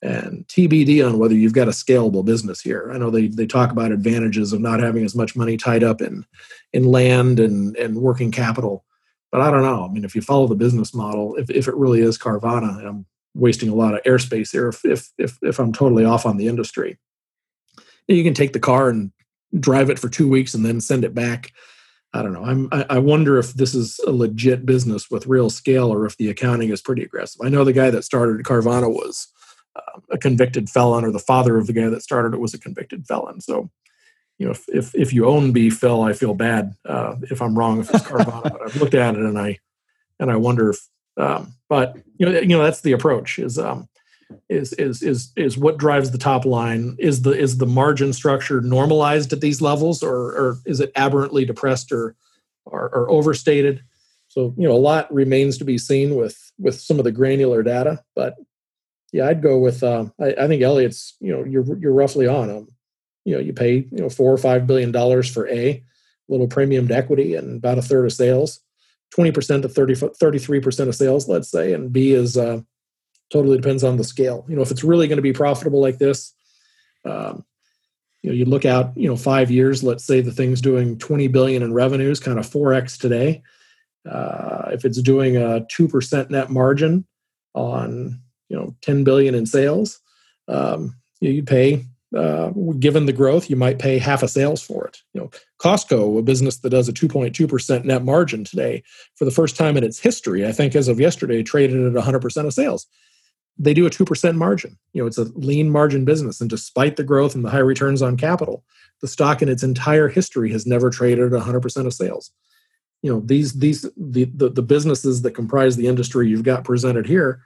And TBD on whether you've got a scalable business here. I know they, they talk about advantages of not having as much money tied up in, in land and, and working capital. But I don't know. I mean, if you follow the business model, if, if it really is Carvana, and I'm wasting a lot of airspace here if if if, if I'm totally off on the industry. You can take the car and drive it for two weeks and then send it back. I don't know. I'm, I wonder if this is a legit business with real scale or if the accounting is pretty aggressive. I know the guy that started Carvana was uh, a convicted felon, or the father of the guy that started it was a convicted felon. So, you know, if if, if you own B, Phil, I feel bad uh, if I'm wrong if it's Carvana, I've looked at it and I and I wonder if. Um, but you know, you know, that's the approach. Is um, is is is is what drives the top line. Is the is the margin structure normalized at these levels or or is it aberrantly depressed or or, or overstated? So you know a lot remains to be seen with with some of the granular data but yeah i'd go with uh, I, I, think elliott's you know you're you're roughly on them you know you pay you know four or five billion dollars for a little premium to equity and about a third of sales. 20% to 30 33% of sales let's say and b is uh, totally depends on the scale. You know, if it's really going to be profitable like this, um, you know, you look out, you know, five years. Let's say the thing's doing 20 billion in revenues, kind of 4x today. Uh, if it's doing a two percent net margin on, you know, 10 billion in sales, um, you pay. Uh, given the growth, you might pay half a sales for it. You know, Costco, a business that does a 2.2 percent net margin today, for the first time in its history, I think as of yesterday, traded at 100 percent of sales they do a 2% margin. You know, it's a lean margin business. And despite the growth and the high returns on capital, the stock in its entire history has never traded at 100% of sales. You know, these, these, the, the, the businesses that comprise the industry you've got presented here,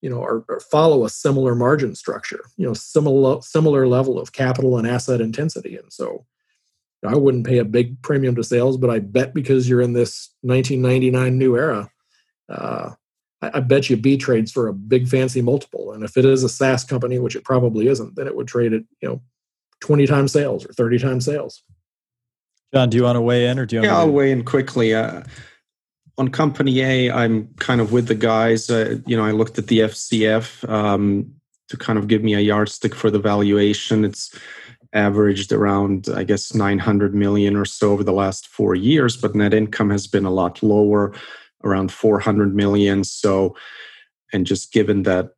you know, are, are, follow a similar margin structure, you know, similar, similar level of capital and asset intensity. And so I wouldn't pay a big premium to sales, but I bet because you're in this 1999 new era, uh, I, I bet you B trades for a big fancy multiple. And if it is a SaaS company, which it probably isn't, then it would trade at, you know, 20 times sales or 30 times sales. John, do you want to weigh in or do you? yeah, I'll weigh in quickly. Uh, on company A, I'm kind of with the guys. Uh, you know, I looked at the FCF um, to kind of give me a yardstick for the valuation. It's averaged around, I guess, 900 million or so over the last four years, but net income has been a lot lower around 400 million. So, and just given that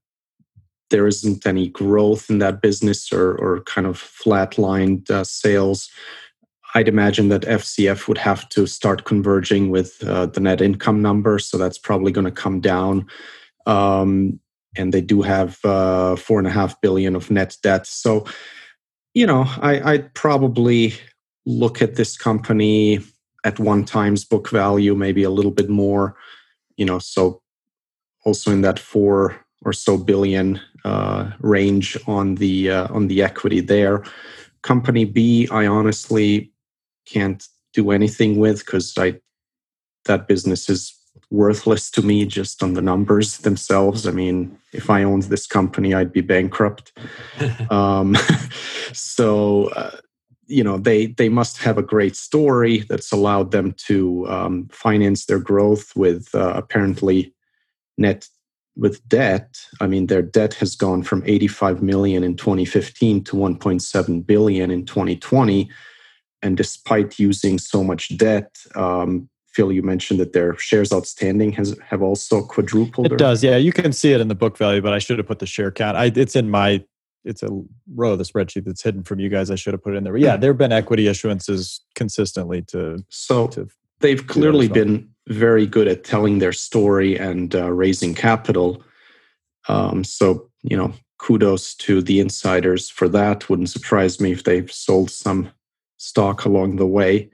there isn't any growth in that business or, or kind of flatlined uh, sales, I'd imagine that FCF would have to start converging with uh, the net income number. So that's probably going to come down. Um, and they do have uh, four and a half billion of net debt. So, you know, I, I'd probably look at this company at one times book value, maybe a little bit more. You know, so also in that four or so billion uh, range on the uh, on the equity there. Company B, I honestly can't do anything with because I that business is worthless to me just on the numbers themselves. I mean, if I owned this company, I'd be bankrupt. um, so uh, you know they they must have a great story that's allowed them to um, finance their growth with uh, apparently net with debt. I mean their debt has gone from 85 million in 2015 to 1.7 billion in 2020 and despite using so much debt um, phil you mentioned that their shares outstanding has have also quadrupled it or? does. Yeah you can see it in the book value but i should have put the share count. I, it's in my it's a row of the spreadsheet that's hidden from you guys. I should have put it in there. But yeah, there have been equity issuances consistently to so to they've clearly been very good at telling their story and uh, raising capital. Um, so you know, kudos to the insiders for that. Wouldn't surprise me if they've sold some stock along the way.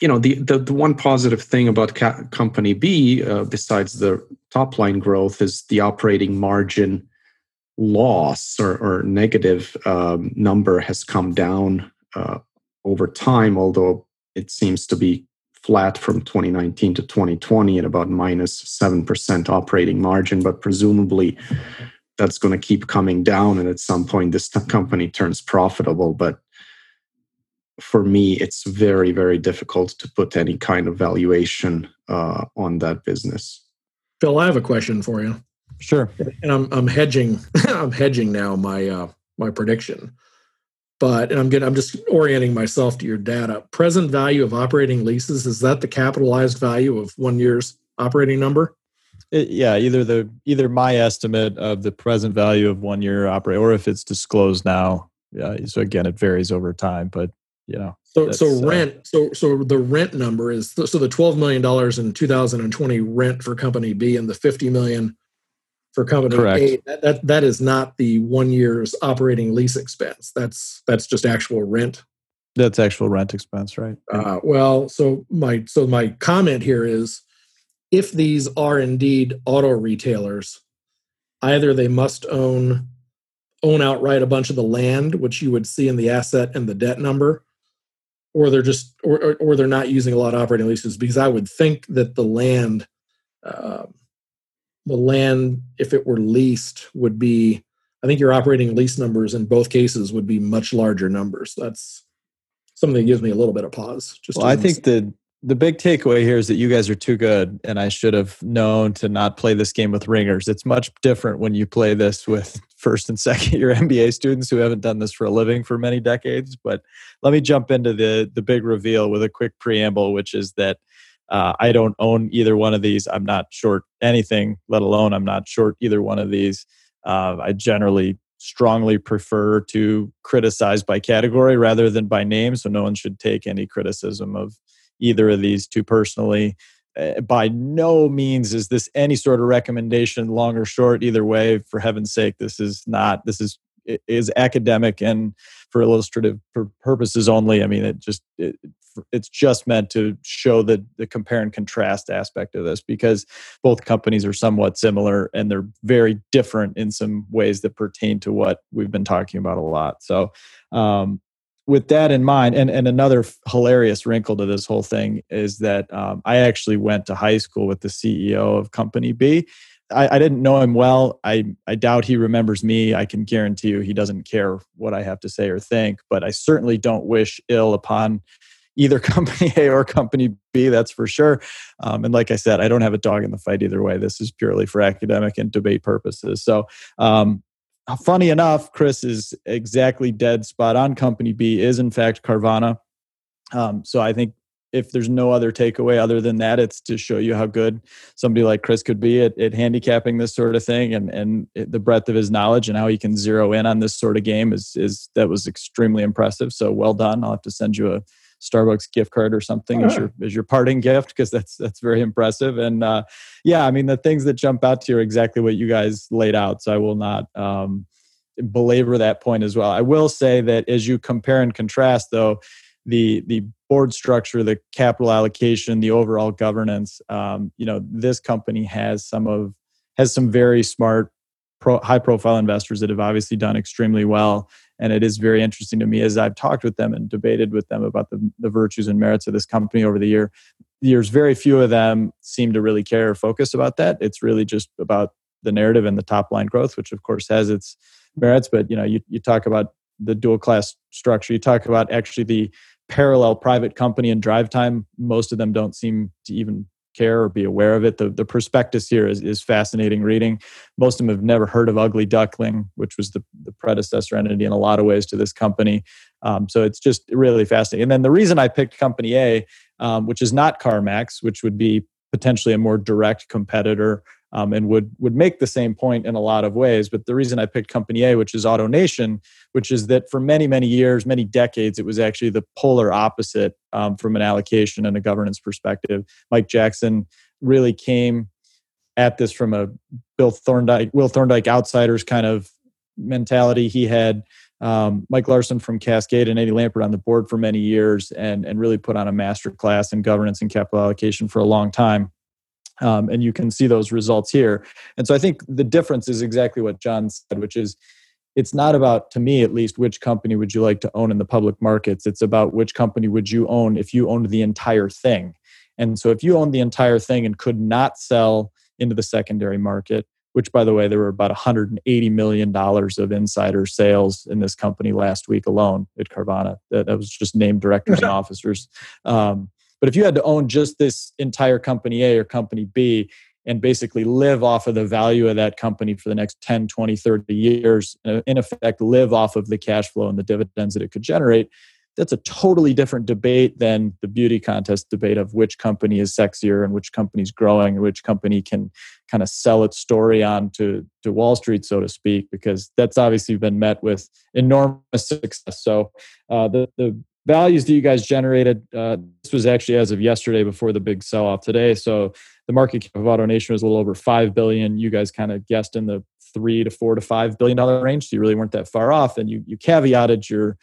You know, the the, the one positive thing about ca- company B, uh, besides the top line growth, is the operating margin loss or, or negative um, number has come down uh, over time, although it seems to be flat from 2019 to 2020 at about minus 7% operating margin. But presumably that's going to keep coming down. And at some point, this company turns profitable. But for me, it's very, very difficult to put any kind of valuation uh, on that business. Phil, I have a question for you. Sure. And I'm I'm hedging I'm hedging now my uh, my prediction. But and I'm getting I'm just orienting myself to your data. Present value of operating leases is that the capitalized value of one year's operating number? It, yeah, either the either my estimate of the present value of one year operate, or if it's disclosed now. Yeah, so again, it varies over time, but you know. So so uh, rent. Uh, so so the rent number is so the twelve million dollars in 2020 rent for company B and the 50 million for company correct. A. That, that that is not the one year's operating lease expense. That's that's just actual rent. That's actual rent expense, right? Uh, well, so my so my comment here is if these are indeed auto retailers, either they must own own outright a bunch of the land, which you would see in the asset and the debt number, or they're just or, or, or they're not using a lot of operating leases. Because I would think that the land, uh, the land, if it were leased, would be. I think your operating lease numbers in both cases would be much larger numbers. That's something that gives me a little bit of pause. Just well, I think the the big takeaway here is that you guys are too good and i should have known to not play this game with ringers it's much different when you play this with first and second year mba students who haven't done this for a living for many decades but let me jump into the the big reveal with a quick preamble which is that uh, i don't own either one of these i'm not short anything let alone i'm not short either one of these uh, i generally strongly prefer to criticize by category rather than by name so no one should take any criticism of either of these two personally. Uh, by no means is this any sort of recommendation, long or short, either way. For heaven's sake, this is not. This is is academic and for illustrative purposes only. I mean, it just it, it's just meant to show the the compare and contrast aspect of this because both companies are somewhat similar and they're very different in some ways that pertain to what we've been talking about a lot. So, um, with that in mind, and, and another hilarious wrinkle to this whole thing is that um, I actually went to high school with the CEO of Company B. I, I didn't know him well. I, I doubt he remembers me. I can guarantee you he doesn't care what I have to say or think, but I certainly don't wish ill upon either company A or company B, that's for sure. Um, and like I said, I don't have a dog in the fight either way. This is purely for academic and debate purposes. So um, funny enough, Chris is exactly dead spot on. Company B is in fact Carvana. Um, so I think if there's no other takeaway other than that, it's to show you how good somebody like Chris could be at, at handicapping this sort of thing, and and the breadth of his knowledge and how he can zero in on this sort of game is is that was extremely impressive. So well done. I'll have to send you a Starbucks gift card or something as your as your parting gift because that's that's very impressive. And uh, yeah, I mean the things that jump out to you are exactly what you guys laid out. So I will not um, belabor that point as well. I will say that as you compare and contrast, though, the the board structure, the capital allocation, the overall governance, um, you know, this company has some of has some very smart, pro, high profile investors that have obviously done extremely well and it is very interesting to me as I've talked with them and debated with them about the, the virtues and merits of this company over the year. Years, very few of them seem to really care or focus about that. It's really just about the narrative and the top line growth, which of course has its merits. But you know, you, you talk about the dual class structure. You talk about actually the parallel private company and DriveTime. Most of them don't seem to even care or be aware of it. The, the prospectus here is, is fascinating reading. Most of them have never heard of Ugly Duckling, which was the, the predecessor entity in a lot of ways to this company. Um, so it's just really fascinating. And then the reason I picked Company A, um, which is not CarMax, which would be potentially a more direct competitor um, and would would make the same point in a lot of ways. But the reason I picked Company A, which is AutoNation, which is that for many many years, many decades, it was actually the polar opposite um, from an allocation and a governance perspective. Mike Jackson really came at this from a Bill Thorndike, Will Thorndike outsiders kind of mentality. He had um, Mike Larson from Cascade and Eddie Lampert on the board for many years, and and really put on a master class in governance and capital allocation for a long time. Um, and you can see those results here. And so I think the difference is exactly what John said, which is it's not about, to me at least, which company would you like to own in the public markets. It's about which company would you own if you owned the entire thing. And so if you owned the entire thing and could not sell into the secondary market, which by the way, there were about $180 million of insider sales in this company last week alone at Carvana. That, that was just named directors and officers. Um, but if you had to own just this entire company A or company B and basically live off of the value of that company for the next 10, 20, 30 years, in effect, live off of the cash flow and the dividends that it could generate, that's a totally different debate than the beauty contest debate of which company is sexier and which company is growing and which company can kind of sell its story on to, to Wall Street, so to speak, because that's obviously been met with enormous success. So uh, the, the values that you guys generated, uh, this was actually as of yesterday before the big sell off today. So the market cap of AutoNation was a little over 5 billion. You guys kind of guessed in the three to four to five billion dollar range. So you really weren't that far off. And you, you caveated your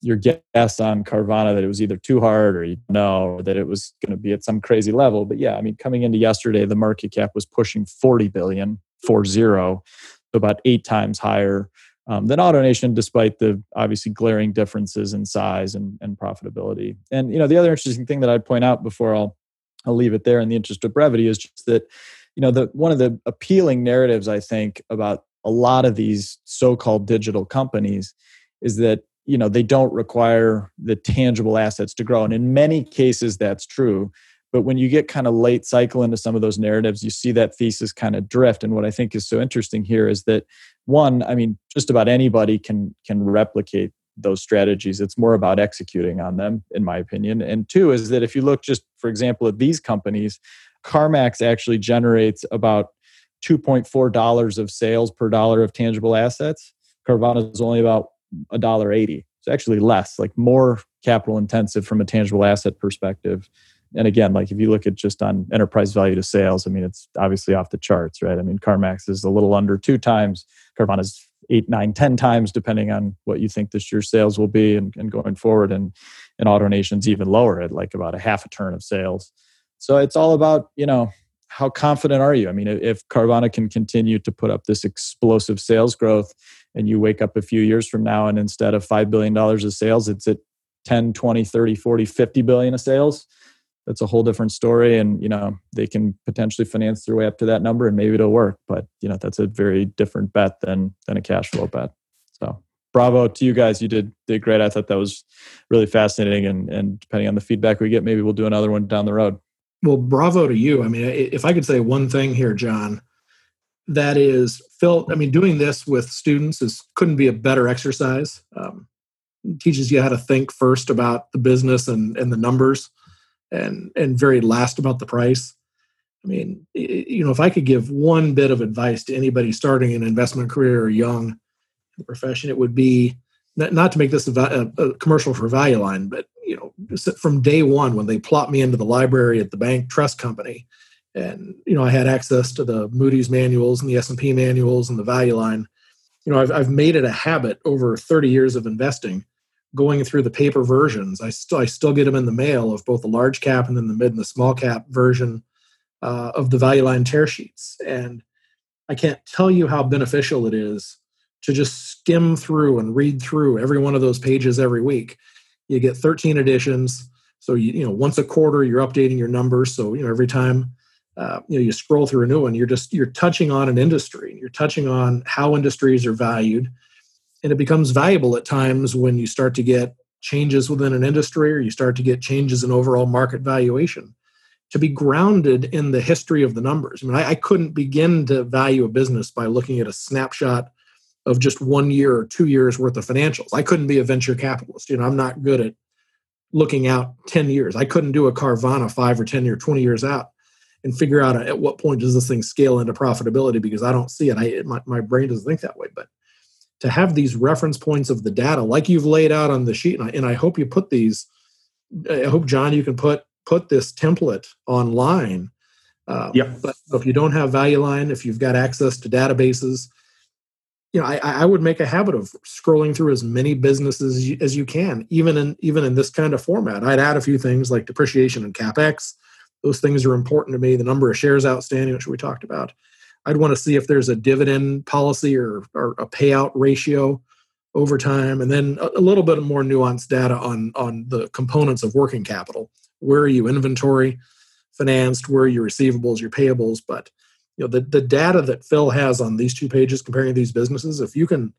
your guess on Carvana that it was either too hard or you know that it was going to be at some crazy level. But yeah, I mean, coming into yesterday, the market cap was pushing 40 billion, four zero, so about eight times higher um, than AutoNation, despite the obviously glaring differences in size and, and profitability. And you know, the other interesting thing that I'd point out before I'll I'll leave it there in the interest of brevity is just that you know the one of the appealing narratives I think about a lot of these so-called digital companies is that you know they don't require the tangible assets to grow and in many cases that's true but when you get kind of late cycle into some of those narratives you see that thesis kind of drift and what i think is so interesting here is that one i mean just about anybody can can replicate those strategies it's more about executing on them in my opinion and two is that if you look just for example at these companies carmax actually generates about $2.4 of sales per dollar of tangible assets carvana is only about a dollar eighty. It's actually less, like more capital intensive from a tangible asset perspective. And again, like if you look at just on enterprise value to sales, I mean, it's obviously off the charts, right? I mean, CarMax is a little under two times, Carvana is eight, nine, ten times, depending on what you think this year's sales will be and, and going forward. And and AutoNation's even lower at like about a half a turn of sales. So it's all about, you know, how confident are you? I mean, if Carvana can continue to put up this explosive sales growth and you wake up a few years from now and instead of $5 billion of sales, it's at 10, 20, 30, 40, 50 billion of sales, that's a whole different story. And, you know, they can potentially finance their way up to that number and maybe it'll work. But, you know, that's a very different bet than, than a cash flow bet. So bravo to you guys. You did, did great. I thought that was really fascinating. And, and depending on the feedback we get, maybe we'll do another one down the road. Well, bravo to you. I mean, if I could say one thing here, John, that is Phil. I mean, doing this with students is couldn't be a better exercise. Um, teaches you how to think first about the business and and the numbers, and and very last about the price. I mean, you know, if I could give one bit of advice to anybody starting an investment career or young in the profession, it would be not to make this a, a commercial for Value Line, but you know, from day one when they plot me into the library at the bank trust company, and you know, I had access to the Moody's manuals and the S and P manuals and the Value Line. You know, I've I've made it a habit over 30 years of investing, going through the paper versions. I still I still get them in the mail of both the large cap and then the mid and the small cap version uh, of the Value Line tear sheets, and I can't tell you how beneficial it is to just skim through and read through every one of those pages every week. You get 13 editions. So you, you know, once a quarter, you're updating your numbers. So, you know, every time uh, you know you scroll through a new one, you're just you're touching on an industry. And you're touching on how industries are valued. And it becomes valuable at times when you start to get changes within an industry or you start to get changes in overall market valuation to be grounded in the history of the numbers. I mean, I, I couldn't begin to value a business by looking at a snapshot of just one year or two years worth of financials. I couldn't be a venture capitalist. You know, I'm not good at looking out 10 years. I couldn't do a Carvana five or 10 year, 20 years out and figure out at what point does this thing scale into profitability because I don't see it. I, my, my brain doesn't think that way. But to have these reference points of the data, like you've laid out on the sheet, and I, and I hope you put these, I hope, John, you can put put this template online. Um, yeah. But if you don't have Value Line, if you've got access to databases, you know, I, I would make a habit of scrolling through as many businesses as you, as you can, even in even in this kind of format. I'd add a few things like depreciation and capex. Those things are important to me. The number of shares outstanding, which we talked about. I'd want to see if there's a dividend policy or, or a payout ratio over time, and then a, a little bit more nuanced data on on the components of working capital. Where are you inventory financed? Where are your receivables, your payables? But you know the, the data that phil has on these two pages comparing these businesses if you can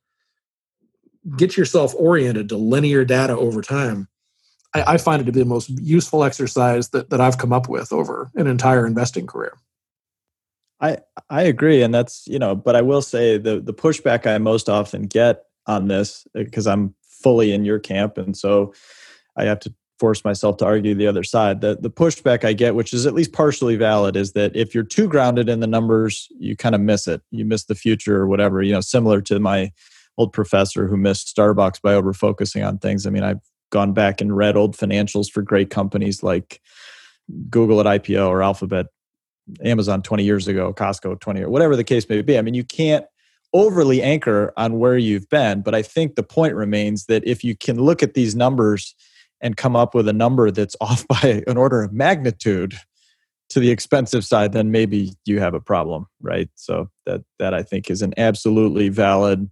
get yourself oriented to linear data over time I, I, find it to be the most useful exercise that, that i've come up with over an entire investing career i i agree and that's you know but i will say the the pushback i most often get on this uh, because i'm fully in your camp and so I have to force myself to argue the other side. The the pushback I get, which is at least partially valid, is that if you're too grounded in the numbers, you kind of miss it. You miss the future or whatever. You know, similar to my old professor who missed Starbucks by over focusing on things. I mean, I've gone back and read old financials for great companies like Google at IPO or Alphabet, Amazon 20 years ago, Costco 20 or whatever the case may be. I mean, you can't overly anchor on where you've been, but I think the point remains that if you can look at these numbers and come up with a number that's off by an order of magnitude to the expensive side, then maybe you have a problem, right? So that that I think is an absolutely valid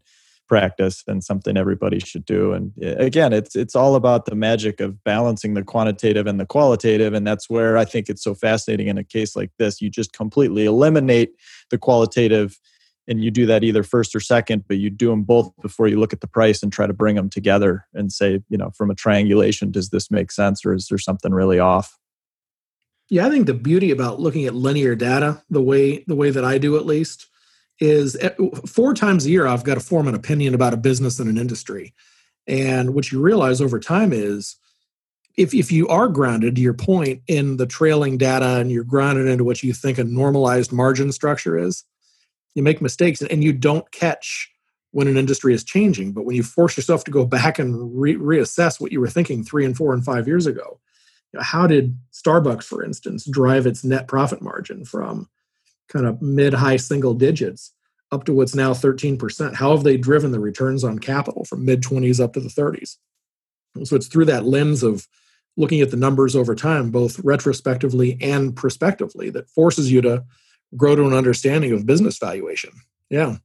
practice and something everybody should do. And eh, again, it's it's all about the magic of balancing the quantitative and the qualitative, and that's where I think it's so fascinating in a case like this. You just completely eliminate the qualitative and you do that either first or second but you do them both before you look at the price and try to bring them together and say you know from a triangulation does this make sense or is there something really off yeah i think the beauty about looking at linear data the way the way that i do at least is eh, four times a year i've got to form an opinion about a business and an industry and what you realize over time is if, if you are grounded to your point in the trailing data and you're grounded into what you think a normalized margin structure is you make mistakes and you don't catch when an industry is changing. But when you force yourself to go back and re- reassess what you were thinking three and four and five years ago, how did Starbucks, for instance, drive its net profit margin from kind of mid high single digits up to what's now 13%? How have they driven the returns on capital from mid 20s up to the 30s? So it's through that lens of looking at the numbers over time, both retrospectively and prospectively, that forces you to grow to an understanding of business valuation. Yeah.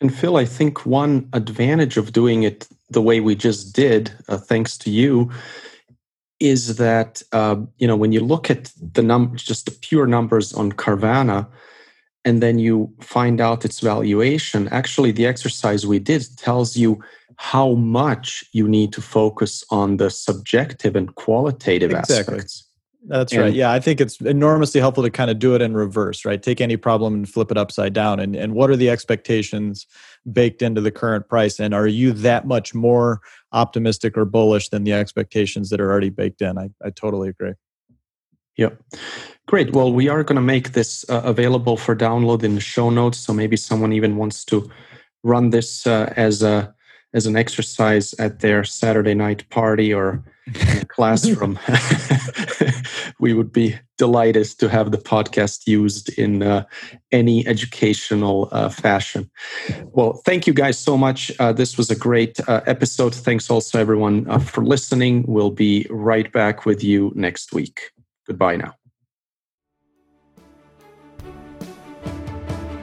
And Phil, I think one advantage of doing it the way we just did, uh, thanks to you, is that uh, you know when you look at the numbers, just the pure numbers on Carvana, and then you find out its valuation. Actually, the exercise we did tells you how much you need to focus on the subjective and qualitative exactly. aspects. That's and, right. Yeah, I think it's enormously helpful to kind of do it in reverse, right? Take any problem and flip it upside down. And and what are the expectations baked into the current price? And are you that much more optimistic or bullish than the expectations that are already baked in? I, I totally agree. Yep. Great. Well, we are going to make this uh, available for download in the show notes. So maybe someone even wants to run this uh, as a as an exercise at their Saturday night party or classroom. we would be delighted to have the podcast used in uh, any educational uh, fashion. Well, thank you guys so much. Uh, this was a great uh, episode. Thanks also, everyone, uh, for listening. We'll be right back with you next week. Goodbye now.